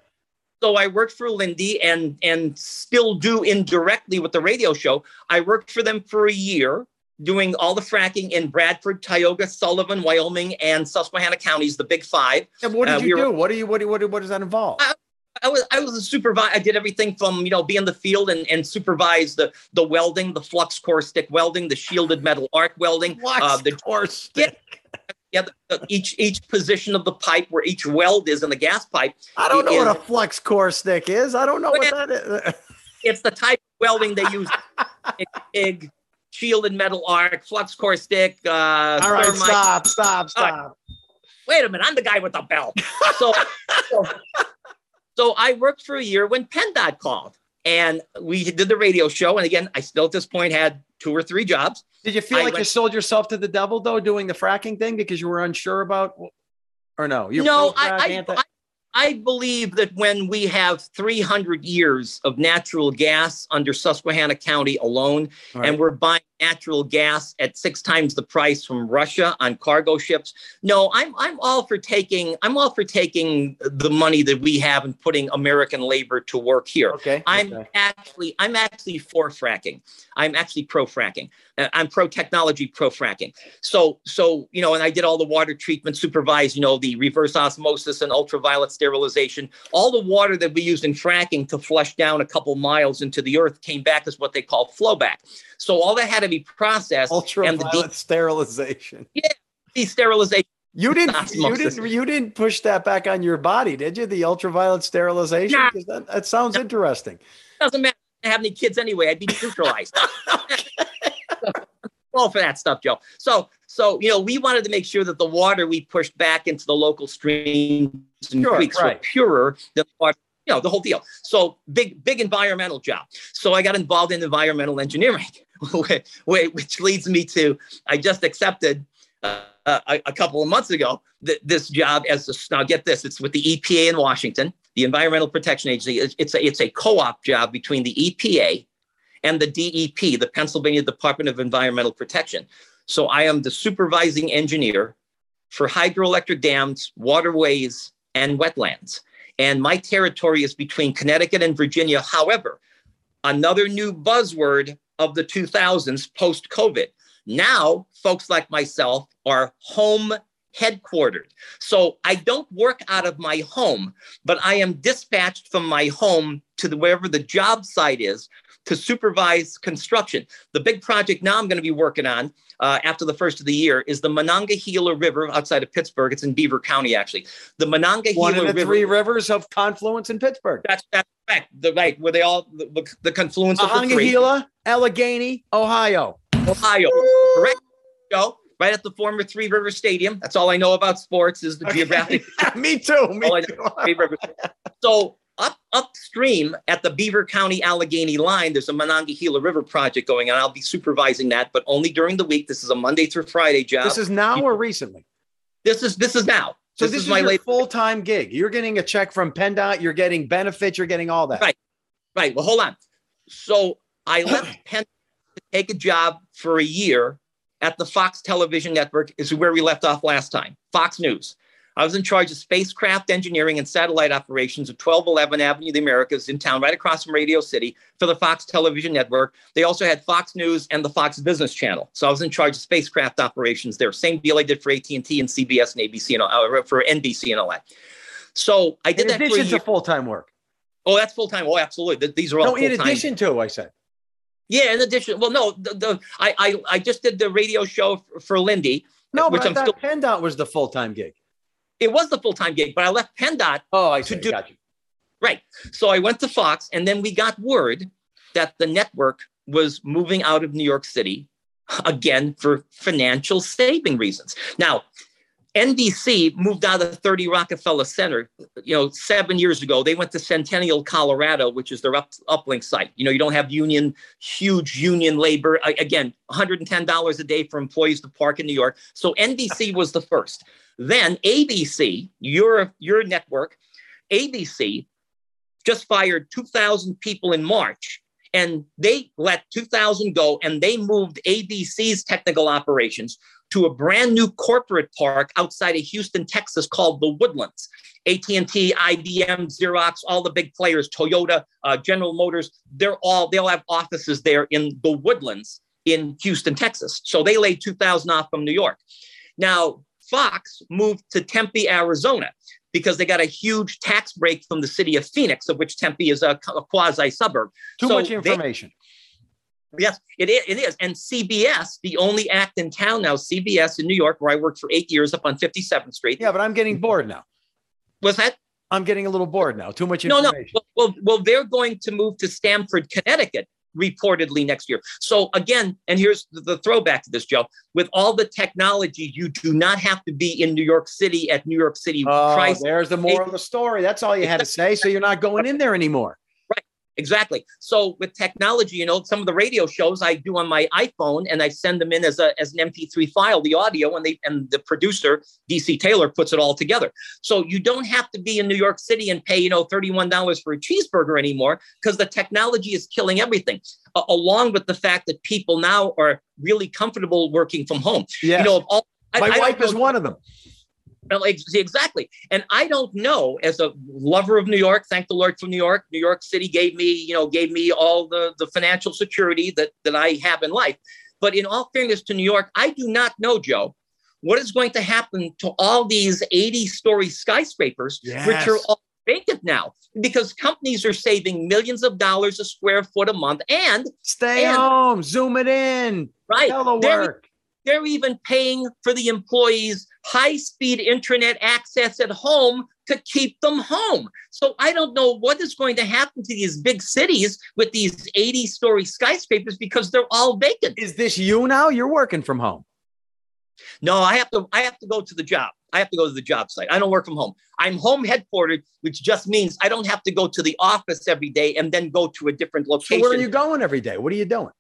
So I worked for Linde and and still do indirectly with the radio show. I worked for them for a year doing all the fracking in Bradford, Tioga, Sullivan, Wyoming, and Susquehanna counties, the big five. And what did Uh, you we do? were- what do you what do what, do- what does that involve? I- I was I was a supervisor. I did everything from you know be in the field and, and supervise the the welding, the flux core stick welding, the shielded metal arc welding, What uh, the course? Yeah. Yeah, the, the- each each position of the pipe where each weld is in the gas pipe. I don't know is- what a flux core stick is. I don't know what that is. It's the type of welding they use. Big shielded metal arc, flux core stick. Uh, All right, thermite- stop, stop, All right. stop. wait a minute, I'm the guy with the belt. So, so, so I worked for a year when PennDOT called and we did the radio show. And again, I still at this point had two or three jobs. Did you feel I like you sold yourself to the devil though, doing the fracking thing because you were unsure about, or no? You're no, I, I, I, believe that when we have 300 years of natural gas under Susquehanna County alone, right. and we're buying natural gas at six times the price from Russia on cargo ships. No, I'm I'm all for taking I'm all for taking the money that we have and putting American labor to work here. okay. I'm okay. actually I'm actually for fracking. I'm actually pro fracking. Uh, I'm pro technology, pro fracking. So so you know, and I did all the water treatment, supervised you know the reverse osmosis and ultraviolet sterilization. All the water that we used in fracking to flush down a couple miles into the earth came back as what they call flowback. So all that had to be processed and the ultraviolet sterilization. de-sterilization. You didn't. You didn't. You didn't push that back on your body, did you? The ultraviolet sterilization. Nah. That, that sounds interesting. Doesn't matter. I have any kids anyway. I'd be neutralized. all for that stuff, Joe. So, so you know, we wanted to make sure that the water we pushed back into the local streams and Sure, creeks right. were purer than the water. You know, the whole deal. So big, big environmental job. So I got involved in environmental engineering, which leads me to I just accepted uh, a, a couple of months ago th- this job as a, now get this it's with the EPA in Washington, the Environmental Protection Agency. It's, it's a it's a co-op job between the EPA and the DEP, the Pennsylvania Department of Environmental Protection. So I am the supervising engineer for hydroelectric dams, waterways, and wetlands. And my territory is between Connecticut and Virginia. However, another new buzzword of the 2000s post COVID. Now, folks like myself are home headquartered. So I don't work out of my home, but I am dispatched from my home to the, wherever the job site is to supervise construction. The big project now I'm going to be working on uh, after the first of the year is the Monongahela River outside of Pittsburgh. It's in Beaver County, actually. The Monongahela One of the River. three rivers of confluence in Pittsburgh. That's that's correct. The right where they all the, the, confluence of. Monongahela, Allegheny, Ohio. Ohio. Correct. Joe. Right at the former Three River Stadium. That's all I know about sports is the geographic me too. Me too. So up upstream at the Beaver County Allegheny line, there's a Monongahela River project going on. I'll be supervising that, but only during the week. This is a Monday through Friday job. This is now or recently? this is this is now. So this, this, is, is, my your full-time gig. You're getting a check from PennDOT. You're getting benefits. You're getting all that. Right. Right. Well, hold on. So I left Penn to take a job for a year at the Fox Television Network, is where we left off last time. Fox News. I was in charge of spacecraft engineering and satellite operations at 1211 Avenue of the Americas in town, right across from Radio City for the Fox Television Network. They also had Fox News and the Fox Business Channel. So I was in charge of spacecraft operations there. Same deal I did for AT&T and CBS and ABC and all, uh, for NBC and all that. So I did In that for a addition to full-time work. oh, that's full time. Oh, absolutely. These are all No, in full-time. addition to, I said. Yeah, in addition. Well, no, the, the I, I I just did the radio show for, for Linde. No, Which but I'm thought PennDOT was the full-time gig. It was the full time gig, but I left PennDOT. Oh, I To see. do- Got you. Right. So I went to Fox, and then we got word that the network was moving out of New York City again for financial saving reasons. Now, NBC moved out of 30 Rockefeller Center, you know, seven years ago. They went to Centennial, Colorado, which is their up, uplink site. You know, you don't have union, huge union labor. I, again, $110 a day for employees to park in New York. So NBC was the first. Then ABC, your, your network, ABC just fired 2,000 people in March. And they let 2,000 go and they moved ABC's technical operations to a brand new corporate park outside of Houston, Texas called the Woodlands. AT&T, IBM, Xerox, all the big players, Toyota, uh, General Motors, they're all, they'll have offices there in the Woodlands in Houston, Texas. So they laid 2,000 off from New York. Now, Fox moved to Tempe, Arizona, because they got a huge tax break from the city of Phoenix, of which Tempe is a, a quasi suburb. Too So much they- information. Yes, it is, it is. And CBS, the only act in town now, CBS in New York, where I worked for eight years up on 57th Street. yeah, but I'm getting bored now. Was that? I'm getting a little bored now. Too much information. No, no. Well, well, well, they're going to move to Stamford, Connecticut, reportedly next year. So again, and here's the, the throwback to this, Joe. With all the technology, you do not have to be in New York City at New York City Oh, price. there's the moral of the story. That's all you had to say. So you're not going in there anymore. Exactly. So with technology, you know, some of the radio shows I do on my iPhone and I send them in as a as an MP3 file, the audio, and they and the producer, DC Taylor, puts it all together. So you don't have to be in New York City and pay, you know, $31 for a cheeseburger anymore because the technology is killing everything. Along with the fact that people now are really comfortable working from home. Yeah. You know, all I- My I wife is one of them. Well, exactly. And I don't know, as a lover of New York, thank the Lord for New York. New York City gave me, you know, gave me all the, the financial security that, that I have in life. But in all fairness to New York, I do not know, Joe, what is going to happen to all these 80 story skyscrapers, which are all vacant now because companies are saving millions of dollars a square foot a month. And, Stay And- home, zoom it in, right, telework. they're even paying for the employees high speed internet access at home to keep them home. So I don't know what is going to happen to these big cities with these 80 story skyscrapers because they're all vacant. Is this you now? You're working from home. No, I have to I have to go to the job. I have to go to the job site. I don't work from home. I'm home headquartered, which just means I don't have to go to the office every day and then go to a different So location. where are you going every day? What are you doing?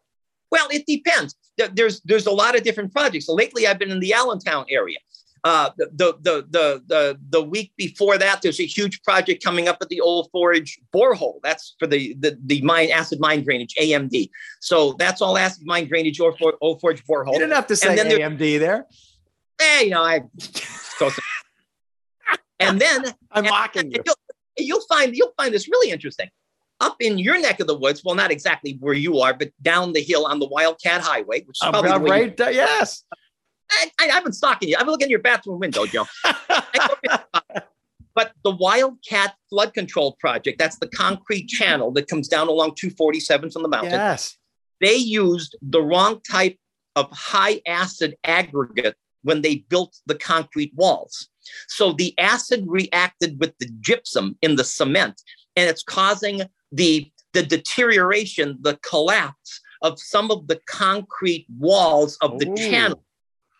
Well, it depends. There- There's there's a lot of different projects. So lately, I've been in the Allentown area. Uh, the, the the the the week before that, there's a huge project coming up at the Old Forge borehole. That's for the the the mine acid mine drainage AMD. So that's all acid mine drainage or For- Old Forge borehole. You didn't have to say then AMD there. Eh, you know, I. and then I'm and- mocking you. and you'll, you'll find you'll find this really interesting. Up in your neck of the woods, well, not exactly where you are, but down the hill on the Wildcat Highway, which is probably I'm way you- right. Yes. I, I, I've been stalking you. I've been looking in your bathroom window, Joe. But the Wildcat Flood Control Project, that's the concrete channel that comes down along 247 from the mountain. Yes. They used the wrong type of high acid aggregate when they built the concrete walls. So the acid reacted with the gypsum in the cement, and it's causing the, the deterioration, the collapse of some of the concrete walls of the Ooh. channel.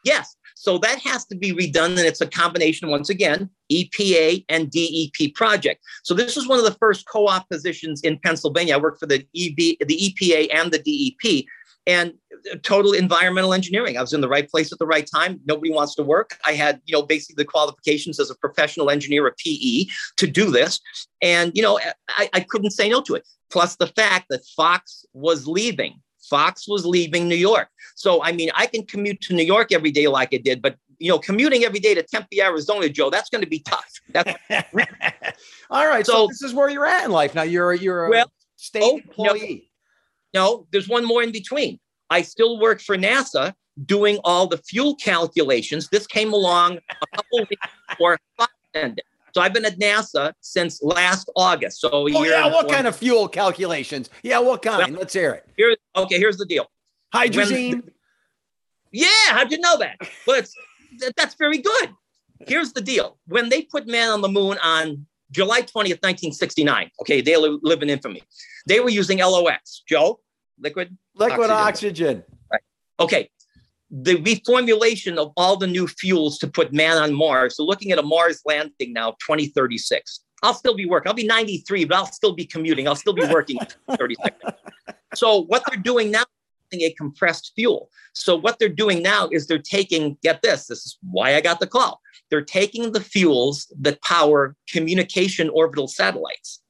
Yes. So that has to be redone. And it's a combination, once again, EPA and DEP project. So this was one of the first co-op positions in Pennsylvania. I worked for the EB, the EPA and the DEP and uh, total environmental engineering. I was in the right place at the right time. Nobody wants to work. I had, you know, basically the qualifications as a professional engineer a PE to do this. And, you know, I, I couldn't say no to it. Plus the fact that Fox was leaving. Fox was leaving New York. So, I mean, I can commute to New York every day like I did, but you know, commuting every day to Tempe, Arizona, Joe, that's going to be tough. That's All right. So, So- this is where you're at in life now. You're a, you're a Well, state oh, employee. No, there's one more in between. I still work for NASA doing all the fuel calculations. This came along a couple weeks before ended. So I've been at NASA since last August. So Oh yeah. What kind of fuel calculations? Yeah. What kind? Let's hear it. Here, okay, here's the deal. Hydrazine. Yeah, how'd you know that? But that, that's very good. Here's the deal. When they put man on the moon on July 20th, 1969, okay, they live in infamy. They were using LOX, Joe, liquid. Liquid oxygen. oxygen. Okay, the reformulation of all the new fuels to put man on Mars. So looking at a Mars landing now, 2036. I'll still be working. I'll be 93, but I'll still be commuting. I'll still be working 36. So what they're doing now is a compressed fuel. So what they're doing now is they're taking, get this, this is why I got the call. They're taking the fuels that power communication orbital satellites,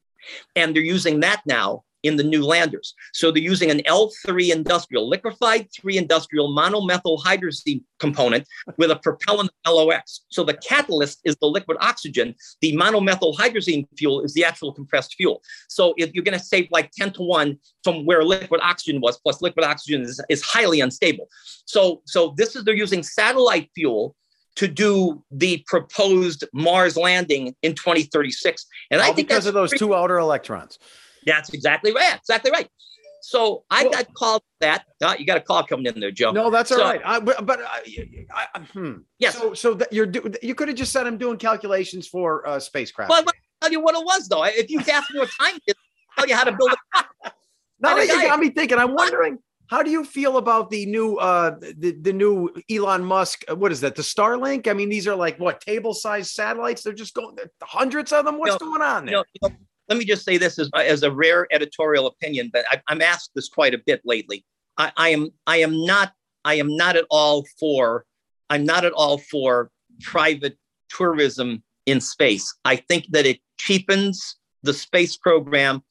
and they're using that now in the new landers. So they're using an L3 industrial, liquefied 3 industrial monomethyl hydrazine component with a propellant LOX. So the catalyst is the liquid oxygen. The monomethyl hydrazine fuel is the actual compressed fuel. So if you're going to save like 10 to 1 from where liquid oxygen was, plus liquid oxygen is, is highly unstable. So, so this is they're using satellite fuel to do the proposed Mars landing in 2036. And I All think because of those two outer electrons. that's exactly right. Exactly right. So I Well- got called that. Uh, you got a call coming in there, Joe. No, that's all So- right. I, but but I, I, I- hmm. Yes. So so that you're do, you could have just said I'm doing calculations for uh, spacecraft. Well, I'll tell you what it was, though. If you asked me what time it is, I'll tell you how to build it. now that you got me thinking, I'm wondering how do you feel about the new uh the, the new Elon Musk? uh, What is that? The Starlink? I mean, these are like what table sized satellites? They're just going hundreds of them. What's No, going on there? know, you know, let me just say this as, as a rare editorial opinion, but I, I'm asked this quite a bit lately. I, I am I am not I am not at all for I'm not at all for private tourism in space. I think that it cheapens the space program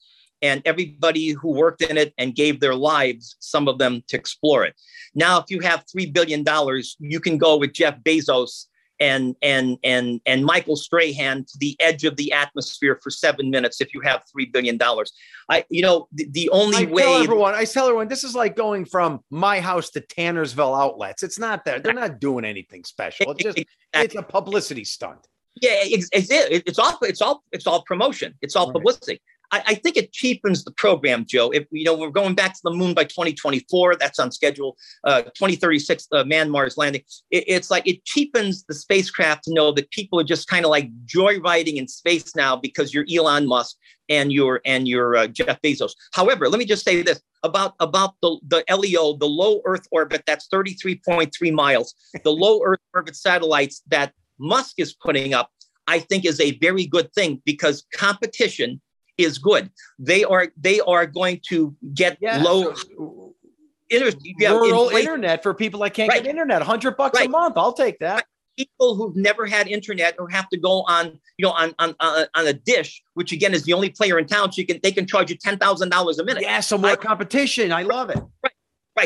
and everybody who worked in it and gave their lives, some of them, to explore it. Now, if you have three billion dollars, you can go with Jeff Bezos and and and and Michael Strahan to the edge of the atmosphere for seven minutes if you have three billion dollars. I, you know, the, the only I tell everyone, I tell everyone, this is like going from my house to Tannersville outlets. It's not that they're not doing anything special. It's just it's a publicity stunt. Yeah, it's, it's it. It's all it's all it's all promotion. It's all Right. publicity. I, I think it cheapens the program, Joe. If you know we're going back to the moon by 2024, that's on schedule. Uh, 2036 uh, man Mars landing. It, it's like it cheapens the spacecraft to know that people are just kind of like joyriding in space now because you're Elon Musk and you're and you're uh, Jeff Bezos. However, let me just say this about about the the LEO, the low Earth orbit. That's 33.3 miles. The low Earth orbit satellites that Musk is putting up, I think is a very good thing because competition is good. They are they are going to get low inter- yeah, rural inflation. internet for people that can't Right. get internet. Hundred bucks a month. I'll take that. people who've never had internet or have to go on you know on on on, a dish, which again is the only player in town. So you can they can charge you ten thousand dollars a minute. Yeah, so more I- competition. I love it. Right.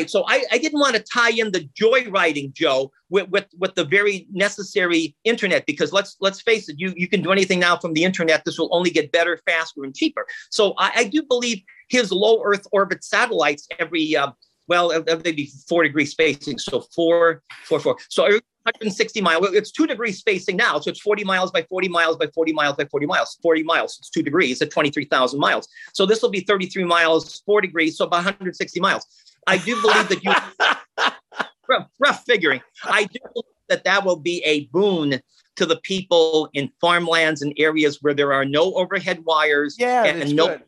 So I, I didn't want to tie in the joyriding, Joe, with, with, with the very necessary internet because let's let's face it, you, you can do anything now from the internet. This will only get better, faster, and cheaper. So I, I do believe his low Earth orbit satellites every uh, well uh, maybe four degree spacing, so four four four. So 160 miles. It's two degrees spacing now. So it's 40 miles by 40 miles by 40 miles by 40 miles. 40 miles. It's two degrees at 23,000 miles. So this will be 33 miles, four degrees. So about 160 miles. I do believe that you, rough, rough figuring, I do believe that that will be a boon to the people in farmlands and areas where there are no overhead wires. Yeah, and no, good.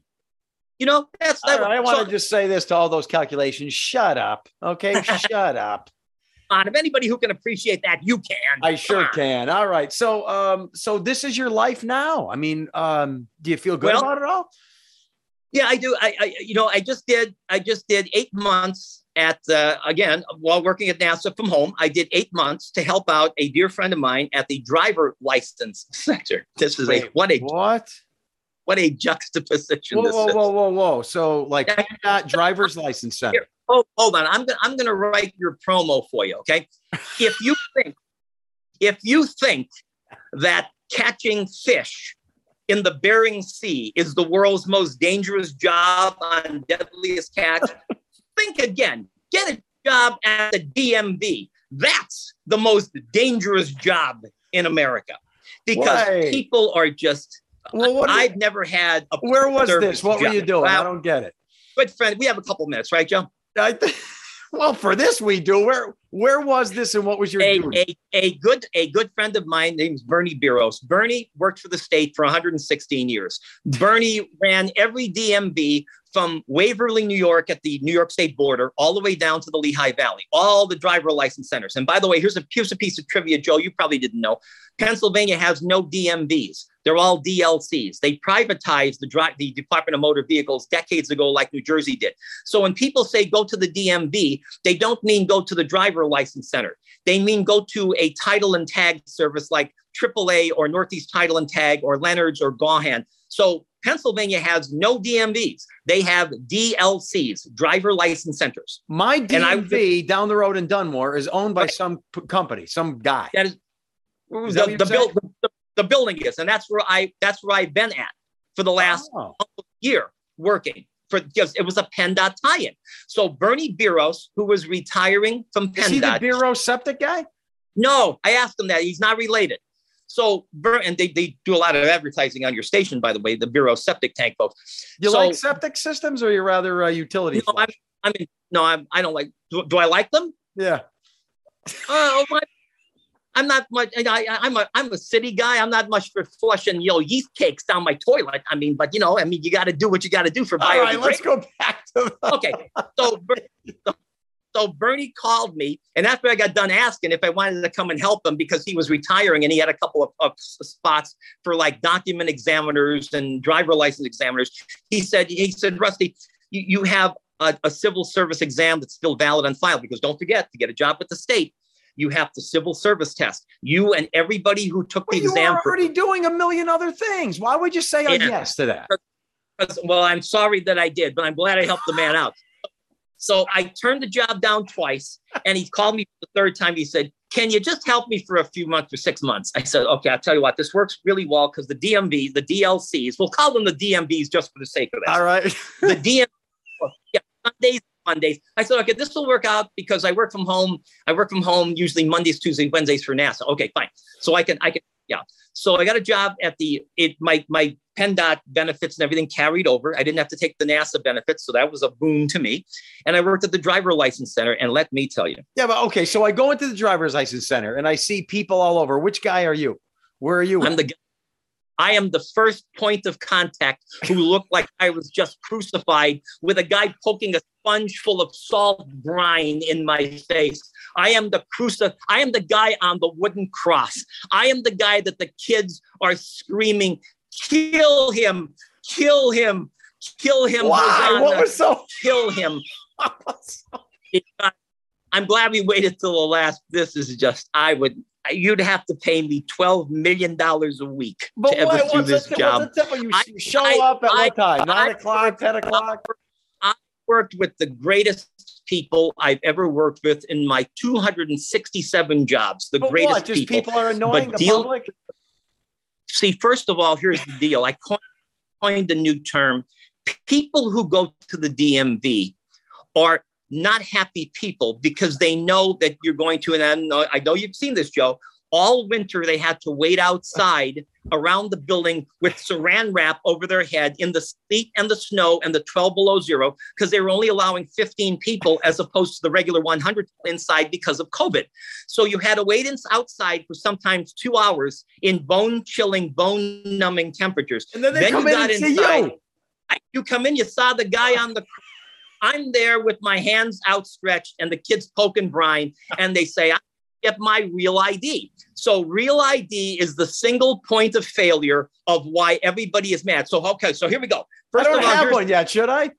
you know, that's that. right, I want so- to just say this to all those calculations. Shut up. Okay. Shut up. On. If anybody who can appreciate that, you can. I sure on. can. All right. So um, so this is your life now. I mean, um, do you feel good Well- about it all? Yeah, I do. I, I, you know, I just did. I just did eight months at uh, again while working at NASA from home. I did eight months to help out a dear friend of mine at the driver license center. This is a what a What? what a juxtaposition Whoa, this whoa, whoa, whoa, whoa. So like not driver's license center. Oh, hold on. I'm gonna I'm gonna write your promo for you. Okay. If you think if you think that catching fish in the Bering Sea is the world's most dangerous job on deadliest catch, think again. Get a job at the DMV. That's the most dangerous job in America because Why? people are just. Well, what I've never had a where was this? What were you doing? I don't get it. good friend. We have a couple minutes, right, Joe? I th- well, for this we do. Where where was this and what was your a, a, a good a good friend of mine named Bernie Biros. Bernie worked for the state for 116 years. Bernie ran every DMV from Waverly, New York, at the New York State border, all the way down to the Lehigh Valley, all the driver license centers. And by the way, here's a here's a piece of trivia, Joe. You probably didn't know. Pennsylvania has no DMVs. They're all DLCs. They privatized the, dri- the Department of Motor Vehicles decades ago, like New Jersey did. So when people say go to the DMV, they don't mean go to the driver license center. They mean go to a title and tag service like AAA or Northeast Title and Tag or Leonard's or Gahan. So Pennsylvania has no DMVs. They have DLCs, driver license centers. My and I- DMV down the road in Dunmore is owned by some p- company, some guy. That is, Is that the, the, the, the building is, and that's where I that's where I've been at for the last Oh. year working for because it was a PennDOT tie-in. So Bernie Biros, who was retiring from Is he the PennDOT, Bureau septic guy? No, I asked him that. He's not related. So, and they, they do a lot of advertising on your station, by the way, the Bureau septic tank folks. You So- like septic systems or you rather uh, utility? I'm. I mean, no, I'm, I don't like, do, do I like them? yeah. Oh, what? I'm not much, I, I- I'm a, I'm a city guy. I'm not much for flushing, you know, yeast cakes down my toilet. I mean, but you know, I mean, you got to do what you got to do for All right, let's go back to the okay. So, Ber- so Bernie called me, and after I got done asking if I wanted to come and help him because he was retiring and he had a couple of, of spots for like document examiners and driver license examiners, he said, he said, Rusty, you, you have a, a civil service exam that's still valid on file because don't forget to get a job with the state. You have the civil service test. You and everybody who took the Well, you exam are for already doing a million other things. Why would you say a Yeah. yes to that? well, I'm sorry that I did, but I'm glad I helped the man out. So I turned the job down twice, and he called me the third time. He said, "Can you just help me for a few months, for six months?" I said, "Okay, I'll tell you what. This works really well because the DMV, the DLCs, we'll call them the DMVs just for the sake of it. All right. The DM, yeah, Mondays, Mondays. I said, okay, this will work out because I work from home. I work from home usually Mondays, Tuesdays, Wednesdays for NASA. Okay, fine. So I can, I can, yeah. So I got a job at the it my my PennDOT benefits and everything carried over. I didn't have to take the NASA benefits, so that was a boon to me. And I worked at the driver license center. And let me tell you, Yeah, but okay. So I go into the driver's license center and I see people all over. Which guy are you? Where are you? I'm the I am the first point of contact who looked like I was just crucified with a guy poking a sponge full of salt brine in my face. I am the cruci- I am the guy on the wooden cross. I am the guy that the kids are screaming, kill him, kill him, kill him, Why? Hosanna, What was so? kill him. I'm glad we waited till the last. This is just, I would, you'd have to pay me $12 million a week But to ever do this the, job. What's the tip? You I- you show I- up at I- what time? Nine o'clock, ten o'clock. I worked with the greatest people I've ever worked with in my 267 jobs. The But greatest what? Just people. people are annoying the deal- public. See, first of all, here's the deal. I coined- coined a new term. People who go to the DMV are not happy people because they know that you're going to, and I know, I know you've seen this, Joe. All winter, they had to wait outside around the building with saran wrap over their head in the sleet and the snow and the 12 below zero because they were only allowing 15 people as opposed to the regular 100 inside because of COVID. So you had to wait in, outside for sometimes two hours in bone chilling, bone numbing temperatures. And then they then come you in got and inside. Say, Yo. You come in, you saw the guy on the I'm there with my hands outstretched and the kids poking Brian, and they say, I get my real ID. So real ID is the single point of failure of why everybody is mad. So okay, so here we go. First I don't all, have one yet, should I?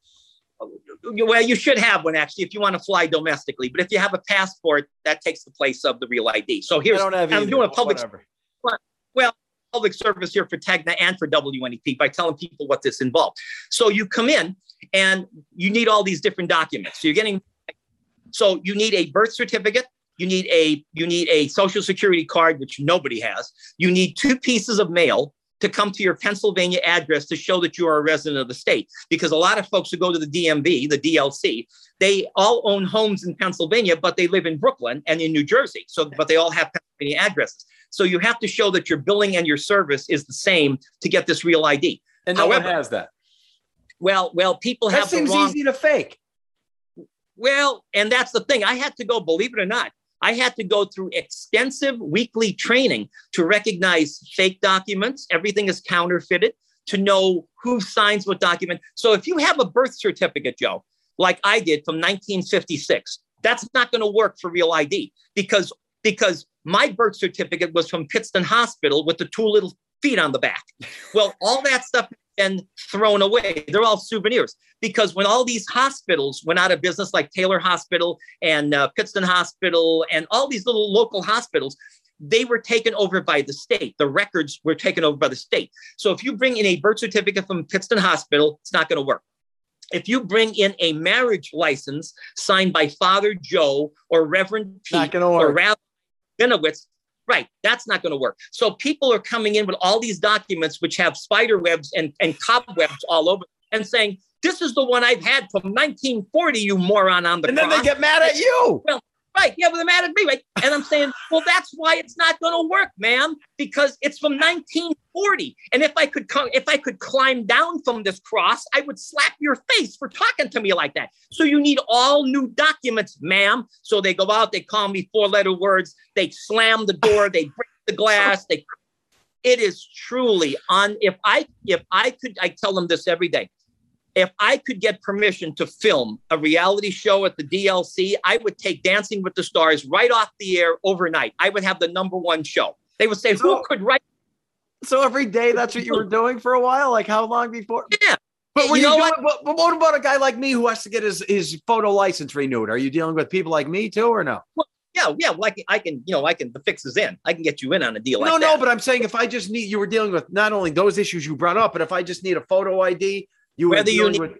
Well, you should have one actually if you want to fly domestically. But if you have a passport, that takes the place of the real ID. So here's I am doing a public. Whatever. Well, public service here for Tegna and for WNEP by telling people what this involved. So you come in and you need all these different documents. So you're getting. So you need a birth certificate you need a you need a social security card which nobody has you need two pieces of mail to come to your Pennsylvania address to show that you are a resident of the state. Because a lot of folks who go to the DMV, the DLC, they all own homes in Pennsylvania, but they live in Brooklyn and in New Jersey. So, but they all have Pennsylvania addresses. So you have to show that your billing and your service is the same to get this real ID. And no However, one has that. Well, well, people that have. That seems wrong... easy to fake. Well, and that's the thing. I had to go, believe it or not, I had to go through extensive weekly training to recognize fake documents. Everything is counterfeited to know who signs what document. So if you have a birth certificate, Joe, like I did from 1956, that's not going to work for real ID because because my birth certificate was from Pittston Hospital with the two little feet on the back. Well, all that stuff been thrown away. They're all souvenirs because when all these hospitals went out of business, like Taylor Hospital and uh, Pittston Hospital and all these little local hospitals, they were taken over by the state. The records were taken over by the state. So if you bring in a birth certificate from Pittston Hospital, it's not going to work. If you bring in a marriage license signed by Father Joe or Reverend Pete or Rabbi Benowitz, Right. That's not going to work. So people are coming in with all these documents which have spider webs and, and cobwebs all over and saying, this is the one I've had from 1940, you moron on the And cross. then they get mad at you. Well, Right. Yeah, but they're mad at me. Right. And I'm saying, well, that's why it's not going to work, ma'am, because it's from 1940. And if I could come, if I could climb down from this cross, I would slap your face for talking to me like that. So you need all new documents, ma'am. So they go out, they call me four letter words, they slam the door, they break the glass, they it is truly on if i if i could i tell them this every day if I could get permission to film a reality show at the DLC, I would take Dancing with the Stars right off the air overnight. I would have the number one show. They would say, so, "Who could write?" So every day, that's what you were doing for a while. Like how long before? Yeah. But were you, you know doing, what? But what about a guy like me who has to get his his photo license renewed? Are you dealing with people like me too, or no? Well, yeah, yeah. Well, I can, I can, you know, I can. The fix is in. I can get you in on a deal. No, like no. But I'm saying if I just need, you were dealing with not only those issues you brought up, but if I just need a photo ID, you whether you need, with,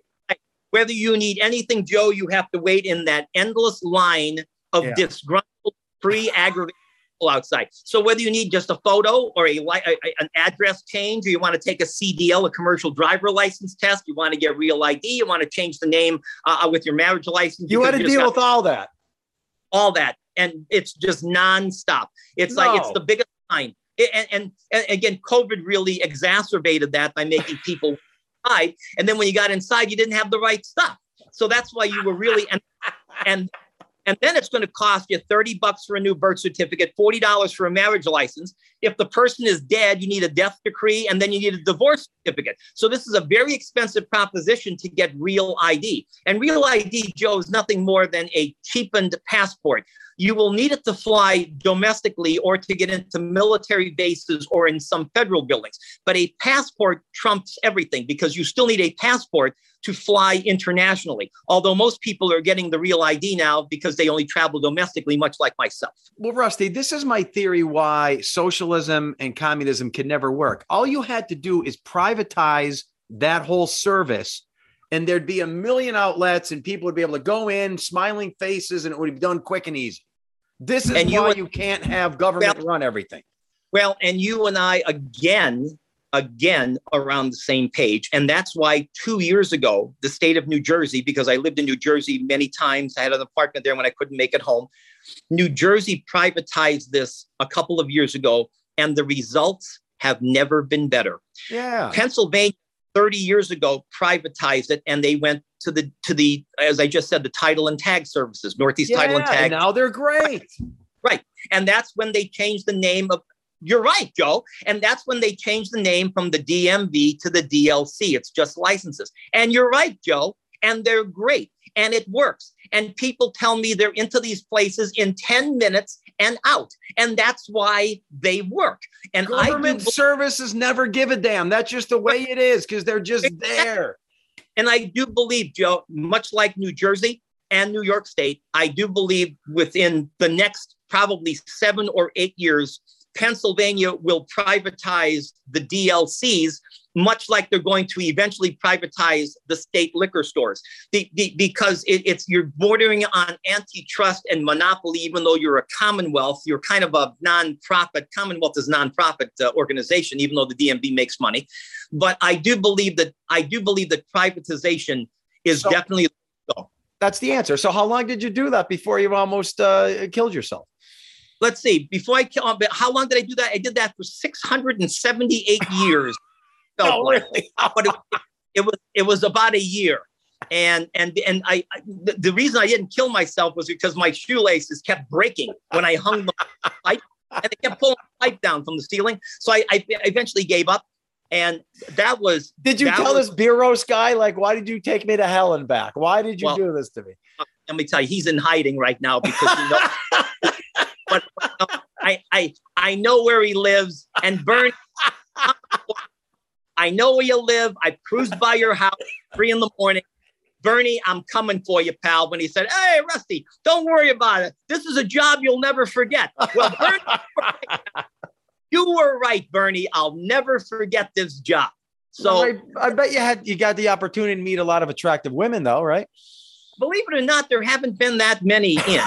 whether you need anything, Joe, you have to wait in that endless line of yeah. disgruntled, pre-aggravated people outside. So whether you need just a photo or a, a, an address change, or you want to take a CDL, a commercial driver license test, you want to get real ID, you want to change the name uh, uh with your marriage license. You had to deal with all that. All that, and it's just nonstop. It's no. like it's the biggest line. And, and, and again, COVID really exacerbated that by making people And then when you got inside, you didn't have the right stuff. So that's why you were really and and and then it's going to cost you 30 bucks for a new birth certificate, $40 for a marriage license. If the person is dead, you need a death decree and then you need a divorce certificate. So this is a very expensive proposition to get real ID. And real ID, Joe, is nothing more than a cheapened passport. You will need it to fly domestically or to get into military bases or in some federal buildings. But a passport trumps everything because you still need a passport to fly internationally. Although most people are getting the real ID now because they only travel domestically, much like myself. Well, Rusty, this is my theory why socialism and communism can never work. All you had to do is privatize that whole service. And there'd be a million outlets, and people would be able to go in, smiling faces, and it would be done quick and easy. This is and why you, you can't have government well, run everything. Well, and you and I again again around the same page. And that's why two years ago, the state of New Jersey, because I lived in New Jersey many times, I had an apartment there when I couldn't make it home. New Jersey privatized this a couple of years ago, and the results have never been better. Yeah. Pennsylvania 30 years ago privatized it and they went to the to the as I just said the title and tag services Northeast yeah, Title and Tag. now they're great. right. And that's when they changed the name of you're right Joe. And that's when they changed the name from the DMV to the DLC it's just licenses. And you're right Joe. And they're great. And it works. And people tell me they're into these places in 10 minutes and out. And that's why they work. And government I services never give a damn. That's just the way it is because they're just there. And I do believe, Joe, much like New Jersey and New York State, I do believe within the next probably seven or eight years, Pennsylvania will privatize the DLCs much like they're going to eventually privatize the state liquor stores. The, the, because it, it's you're bordering on antitrust and monopoly even though you're a commonwealth you're kind of a non-profit. Commonwealth is non-profit uh, organization even though the dmv makes money. But i do believe that i do believe that privatization is so, definitely that's the answer. So how long did you do that before you almost uh, killed yourself? Let's see. Before i kill how long did i do that? I did that for 678 years no, oh, really. but it, it, was it was about a year, and and and I, I the, the, reason I didn't kill myself was because my shoelaces kept breaking when I hung the pipe, and they kept pulling the pipe down from the ceiling. So I, I eventually gave up, and that was. Did you tell was, this beer roast guy like, why did you take me to hell and back? Why did you well, do this to me? Let me tell you, he's in hiding right now because you know. but um, I I I know where he lives, and Bernie. I know where you live. I cruised by your house three in the morning. Bernie, I'm coming for you, pal. When he said, Hey, Rusty, don't worry about it. This is a job you'll never forget. Well, Bernie, you were right, Bernie. I'll never forget this job. So I, I, bet you had you got the opportunity to meet a lot of attractive women, though, right? Believe it or not, there haven't been that many in.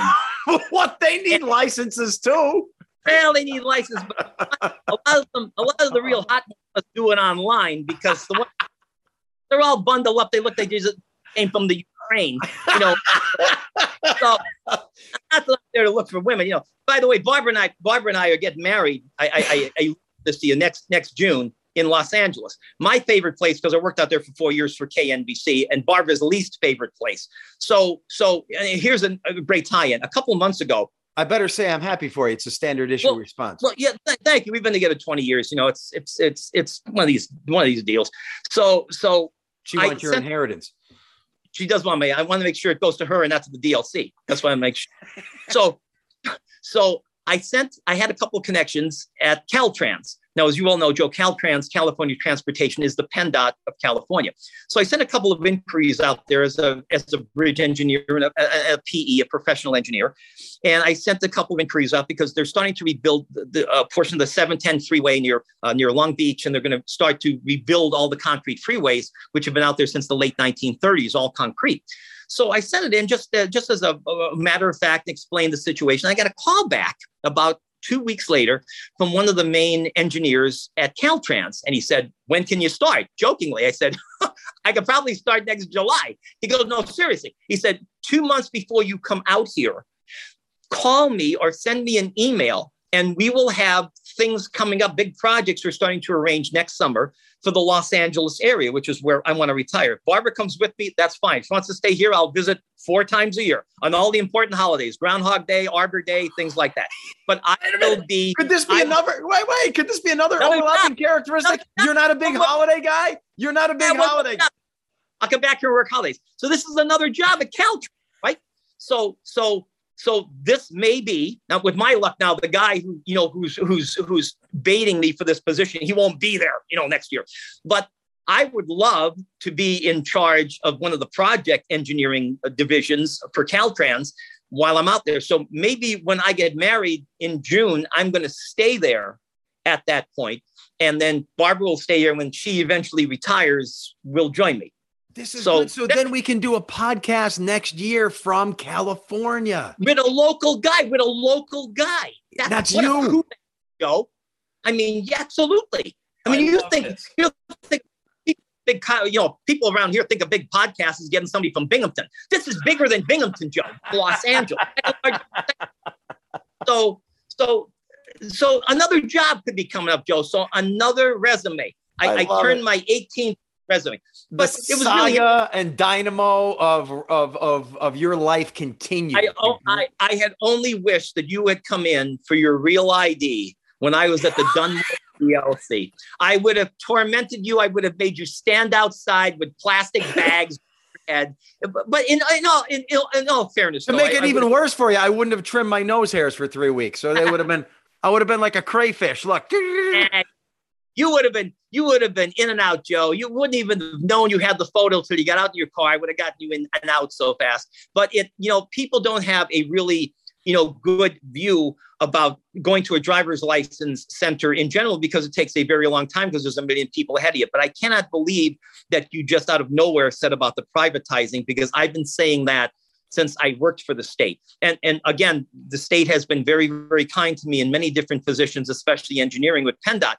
what they need and, licenses too. Well, they need license, but a lot of them, a lot of the real hot ones do it online because the they're all bundled up. They look like they just came from the Ukraine, you know. so I'm not there to look for women, you know. By the way, Barbara and I, Barbara and I are getting married. I, I, I, I this to you next next June in Los Angeles. My favorite place because I worked out there for four years for KNBC, and Barbara's least favorite place. So, so here's a, a great tie-in. A couple months ago, I better say I'm happy for you. It's a standard issue well, response. Well, yeah, th- thank you. We've been together 20 years. You know, it's it's it's it's one of these one of these deals. So so she wants your sent, inheritance. She does want me. I want to make sure it goes to her and not to the DLC. That's why I make sure. so so I sent. I had a couple of connections at Caltrans. Now, as you all know, Joe, Caltrans, California Transportation, is the PennDOT of California. So I sent a couple of inquiries out there as a, as a bridge engineer and a, a, a PE, a professional engineer. And I sent a couple of inquiries out because they're starting to rebuild the, uh, portion of the 710 freeway near, uh, near Long Beach, and they're going to start to rebuild all the concrete freeways, which have been out there since the late 1930s, all concrete. So I sent it in just, uh, just as a, a matter of fact, explained the situation. I got a call back about two weeks later from one of the main engineers at Caltrans. And he said, When can you start? Jokingly, I said, I could probably start next July. He goes, No, seriously. He said, Two months before you come out here, call me or send me an email, and we will have things coming up, big projects we're starting to arrange next summer for the Los Angeles area, which is where I want to retire. Barbara comes with me. That's fine. She wants to stay here. I'll visit four times a year on all the important holidays, Groundhog Day, Arbor Day, things like that. But I will be. Could this be I'm, another? Wait, wait. Could this be another no, overlapping characteristic? No, You're not a big holiday guy. You're not a big holiday. I'll come back here and work holidays. So this is another job at Caltrans, right? So so so this may be now with my luck now the guy who you know who's who's who's baiting me for this position he won't be there you know next year. But i would love to be in charge of one of the project engineering uh, divisions for caltrans while i'm out there. So maybe when i get married in june i'm going to stay there at that point and then barbara will stay here when she eventually retires will join me this is so, good. So then we can do a podcast next year from California with a local guy. With a local guy. That's, That's you. Joe. I mean, yeah, absolutely. I mean, I you think this. you think big, you know, people around here think a big podcast is getting somebody from Binghamton. This is bigger than Binghamton, Joe. Los Angeles. so, so, so another job could be coming up, Joe. So another resume. I, I I, turned it. my 18th resume. The But it was really and dynamo of of of of your life continued. I, oh, I, I had only wished that you had come in for your real ID when I was at the Dunmore DLC. I would have tormented you. I would have made you stand outside with plastic bags. And but, in, in all in, in, all fairness, to though, make I- it I even would've- worse for you, I wouldn't have trimmed my nose hairs for three weeks, so they would have been. I would have been like a crayfish. Look, you would have been you would have been in and out, Joe. You wouldn't even have known you had the photo till you got out in your car. I would have gotten you in and out so fast. But it, you know, people don't have a really, you know, good view about going to a driver's license center in general because it takes a very long time because there's a million people ahead of you. But I cannot believe that you just out of nowhere said about the privatizing because I've been saying that since I worked for the state. And, and again, the state has been very, very kind to me in many different positions, especially engineering with PennDOT.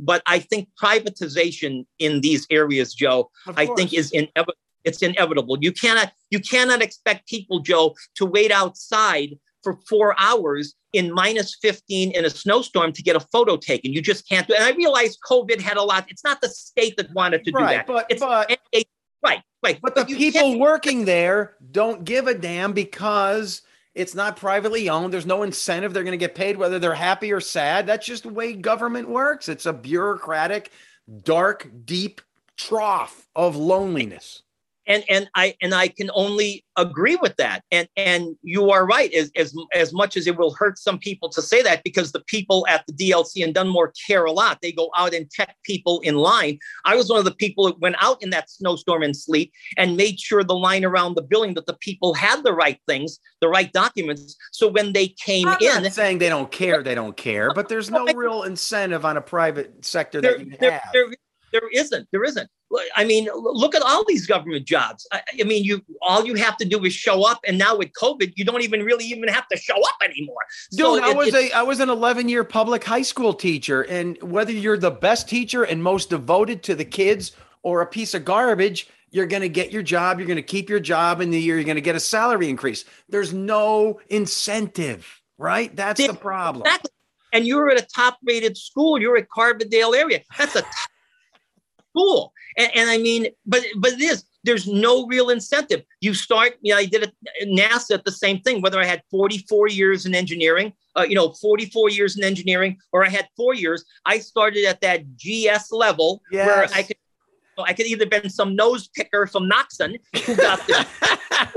But I think privatization in these areas, Joe, I think is inevitable. It's inevitable. You cannot you cannot expect people, Joe, to wait outside for four hours in minus 15 in a snowstorm to get a photo taken. You just can't do it. And I realize COVID had a lot. It's not the state that wanted to do right, that. but It's but a- right, right. but the people working there don't give a damn because it's not privately owned. There's no incentive. They're going to get paid whether they're happy or sad. That's just the way government works. It's a bureaucratic, dark, deep trough of loneliness. And and I and I can only agree with that. And and you are right. As as as much as it will hurt some people to say that, because the people at the DLC in Dunmore care a lot. They go out and check people in line. I was one of the people that went out in that snowstorm and sleet and made sure the line around the building that the people had the right things, the right documents. So when they came I'm in, not saying they don't care. They don't care, but there's no real incentive on a private sector there, that you there, have. there, there isn't. There isn't. I mean, look at all these government jobs. I, I mean, you all you have to do is show up, and now with COVID, you don't even really even have to show up anymore. Dude, So I it- was a I was an 11 year public high school teacher, and whether you're the best teacher and most devoted to the kids or a piece of garbage, you're going to get your job. You're going to keep your job in the year. You're going to get a salary increase. There's no incentive, right? That's the problem. Exactly. And you're at a top rated school. You're at Carbondale area. That's a school. And, and I mean, but but it is. There's no real incentive. You start. You know, I did it at NASA at the same thing. Whether I had 44 years in engineering, uh, you know, 44 years in engineering, or I had four years, I started at that GS level where I could. I could either been some nose picker from Knoxon who got this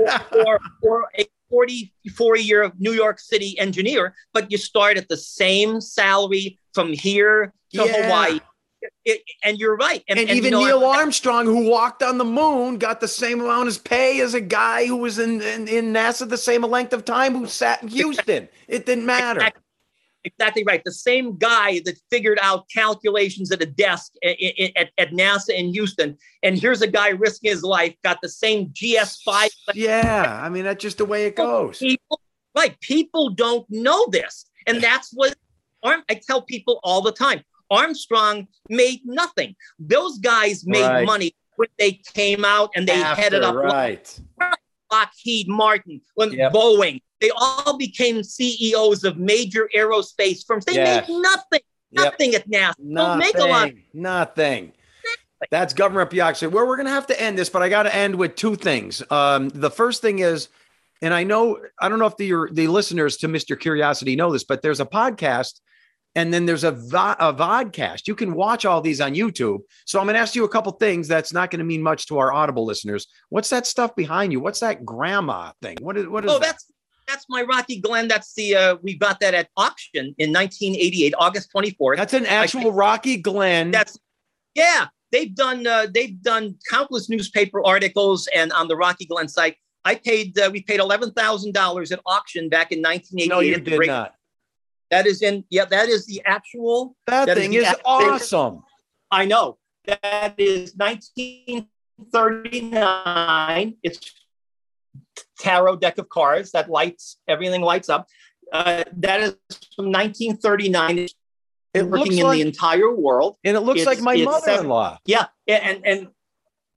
or, or a 44 year New York City engineer, but you start at the same salary from here to Yeah. Hawaii. It- and you're right. and, you even know, Neil Armstrong, who walked on the moon, got the same amount as pay as a guy who was in, in, in NASA the same length of time who sat in Houston. It didn't matter. Exactly. Exactly right. The same guy that figured out calculations at a desk i- at, at NASA in Houston. And here's a guy risking his life, got the same GS5 Yeah, I mean that's just the way it goes. people right people don't know this and that's what i tell people all the time armstrong made nothing those guys made Right. money when they came out and they headed up right. lockheed martin when Yep. boeing they all became ceos of major aerospace firms they Yes. made nothing Yep. nothing at nasa don't make a lot Nothing. Nothing. That's government bureaucracy. Well, we're going to have to end this, but I got to end with two things. Um, the first thing is, and I know I don't know if the your- the listeners to Mr. Curiosity know this, but there's a podcast, and then there's a vo- a vodcast. You can watch all these on YouTube. So I'm going to ask you a couple things that's not going to mean much to our Audible listeners. What's that stuff behind you? What's that grandma thing? What is what is oh that? that's that's my rocky glen that's the uh, we got that at auction in 1988 august 24th That's an actual Rocky Glen. That's yeah. They've done uh, they've done countless newspaper articles and on the Rocky Glen site. I paid uh, we paid eleven thousand dollars at auction back in 1988. no, you did break- not. That is in yeah. That is the actual. That, That is thing the is awesome. I know that is 1939. It's tarot deck of cards that lights everything lights up. Uh, that is from 1939. It's It working looks in like- the entire world. And it looks It's- like my it's mother-in-law. Yeah, and and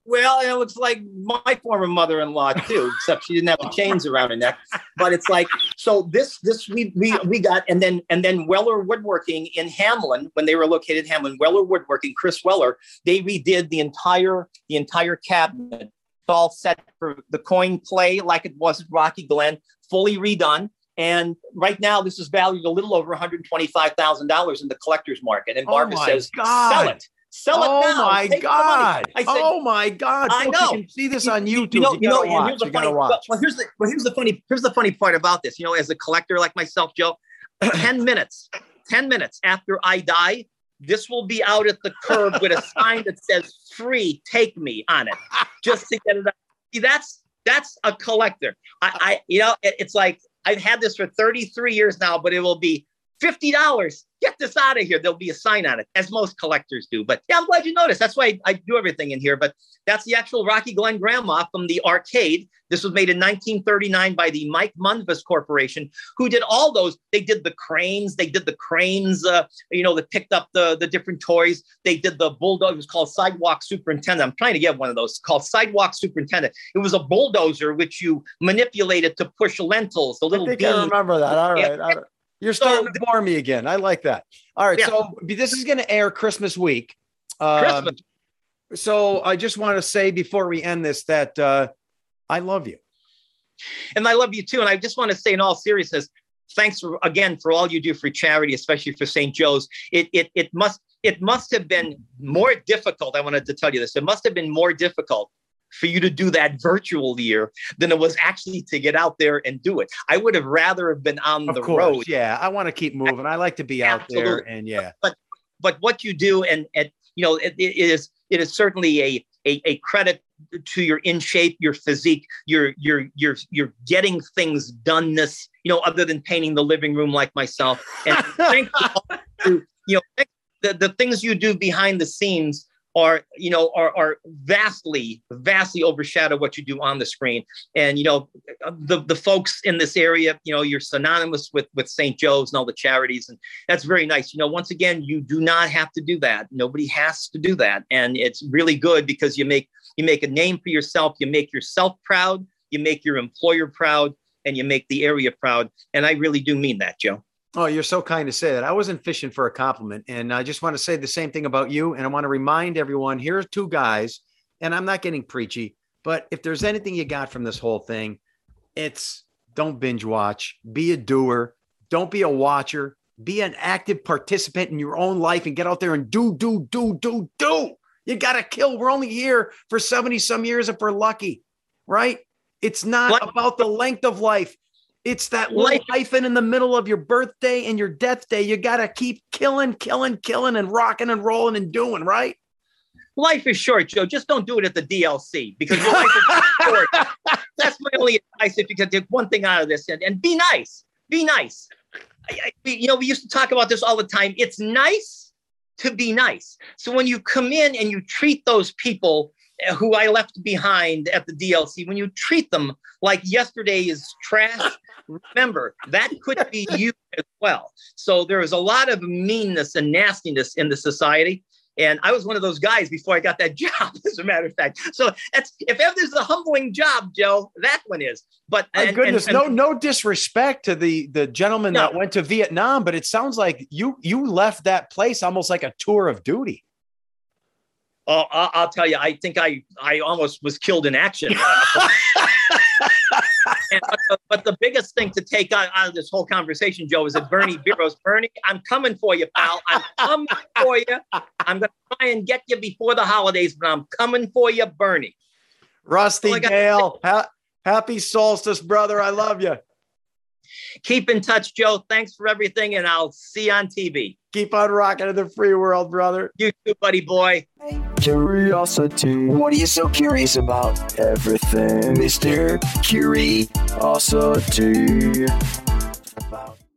well, it looks like my former mother-in-law too, except she didn't have the chains around her neck. But it's like so this this we we we got and then and then Weller Woodworking in Hamlin when they were located in Hamlin, Weller Woodworking, Chris Weller, they redid the entire the entire cabinet, all set for the coin play like it was at Rocky Glen, fully redone. And right now, this is valued a little over $125,000 in the collector's market. And Oh Barbara my says, God. sell it. Sell it oh now. my Take god! I said, oh my god! I Folks, know. You can see this on YouTube. You know, You you know, gotta watch. here's the funny. Well, well, here's the well, here's the funny here's the funny part about this. You know, as a collector like myself, Joe, ten minutes, ten minutes after I die, this will be out at the curb with a sign that says "Free, take me" on it, just to get it out. See, that's that's a collector. I, I you know, it- it's like I've had this for 33 years now, but it will be fifty dollars. Get this out of here. There'll be a sign on it, as most collectors do. But yeah, I'm glad you noticed. That's why I, I do everything in here. But that's the actual Rocky Glen Grandma from the arcade. This was made in 1939 by the Mike Munves Corporation, who did all those. They did the cranes. They did the cranes. Uh, you know, that picked up the the different toys. They did the bulldog. It was called Sidewalk Superintendent. I'm trying to get one of those called Sidewalk Superintendent. It was a bulldozer which you manipulated to push lentils. The I little think I remember that. All right. all right. You're So- starting to bore me again. I like that. All right. Yeah. So this is going to air Christmas week. Um, Christmas. So I just want to say before we end this that uh, I love you. and I love you too. And I just want to say, in all seriousness, thanks for, again for all you do for charity, especially for St. Joe's. It it it must it must have been more difficult. I wanted to tell you this. It must have been more difficult for you to do that virtual year than it was actually to get out there and do it. I would have rather have been on Of the course. road. Yeah. I want to keep moving. I like to be out there. And yeah. But but what you do, and and you know, it, it is it is certainly a, a a credit to your in shape, your physique, your your your you're getting things doneness. You know, other than painting the living room like myself. And thank you, you know, the the things you do behind the scenes are you know are are vastly vastly overshadow what you do on the screen. And you know the the folks in this area you know you're synonymous with with st joe's and all the charities and that's very nice. You know once again you do not have to do that. Nobody has to do that. And it's really good because you make you make a name for yourself you make yourself proud you make your employer proud and you make the area proud. And i really do mean that joe Oh, you're so kind to say that. I wasn't fishing for a compliment. And I just want to say the same thing about you. And I want to remind everyone here are two guys, and I'm not getting preachy, but if there's anything you got from this whole thing, it's don't binge watch, be a doer, don't be a watcher, be an active participant in your own life and get out there and do, do, do, do, do. You got to kill. We're only here for 70 some years if we're lucky, right? It's not about the length of life. It's that little hyphen in the middle of your birthday and your death day. You got to keep killing, killing, killing, and rocking and rolling and doing, right? life is short, Joe. Just don't do it at the DLC because life is short. That's my only advice. If you can take one thing out of this, and, and be nice, be nice. I, I, you know, we used to talk about this all the time. It's nice to be nice. So when you come in and you treat those people Uh, who I left behind at the DLC, when you treat them like yesterday is trash, remember that could be you as well. So there is a lot of meanness and nastiness in the society. And I was one of those guys before I got that job, as a matter of fact. So that's if ever there's a humbling job, Joe, that one is. But My and- goodness, and- no, no disrespect to the the gentleman No. that went to Vietnam, but it sounds like you you left that place almost like a tour of duty. Oh, I'll, I'll tell you, I think I I almost was killed in action. And- but, but the biggest thing to take out, out of this whole conversation, Joe, is that Bernie Bureau's Bernie, I'm coming for you, pal. I'm coming for you. I'm going to try and get you before the holidays, but I'm coming for you, Bernie. Rusty Gale, ha- happy solstice, brother. I love you. Keep in touch, Joe. Thanks for everything, and I'll see you on TV. Keep on rocking in the free world, brother. You too, buddy boy. Curiosity. What are you so curious about? Everything, Mr. Curiosity.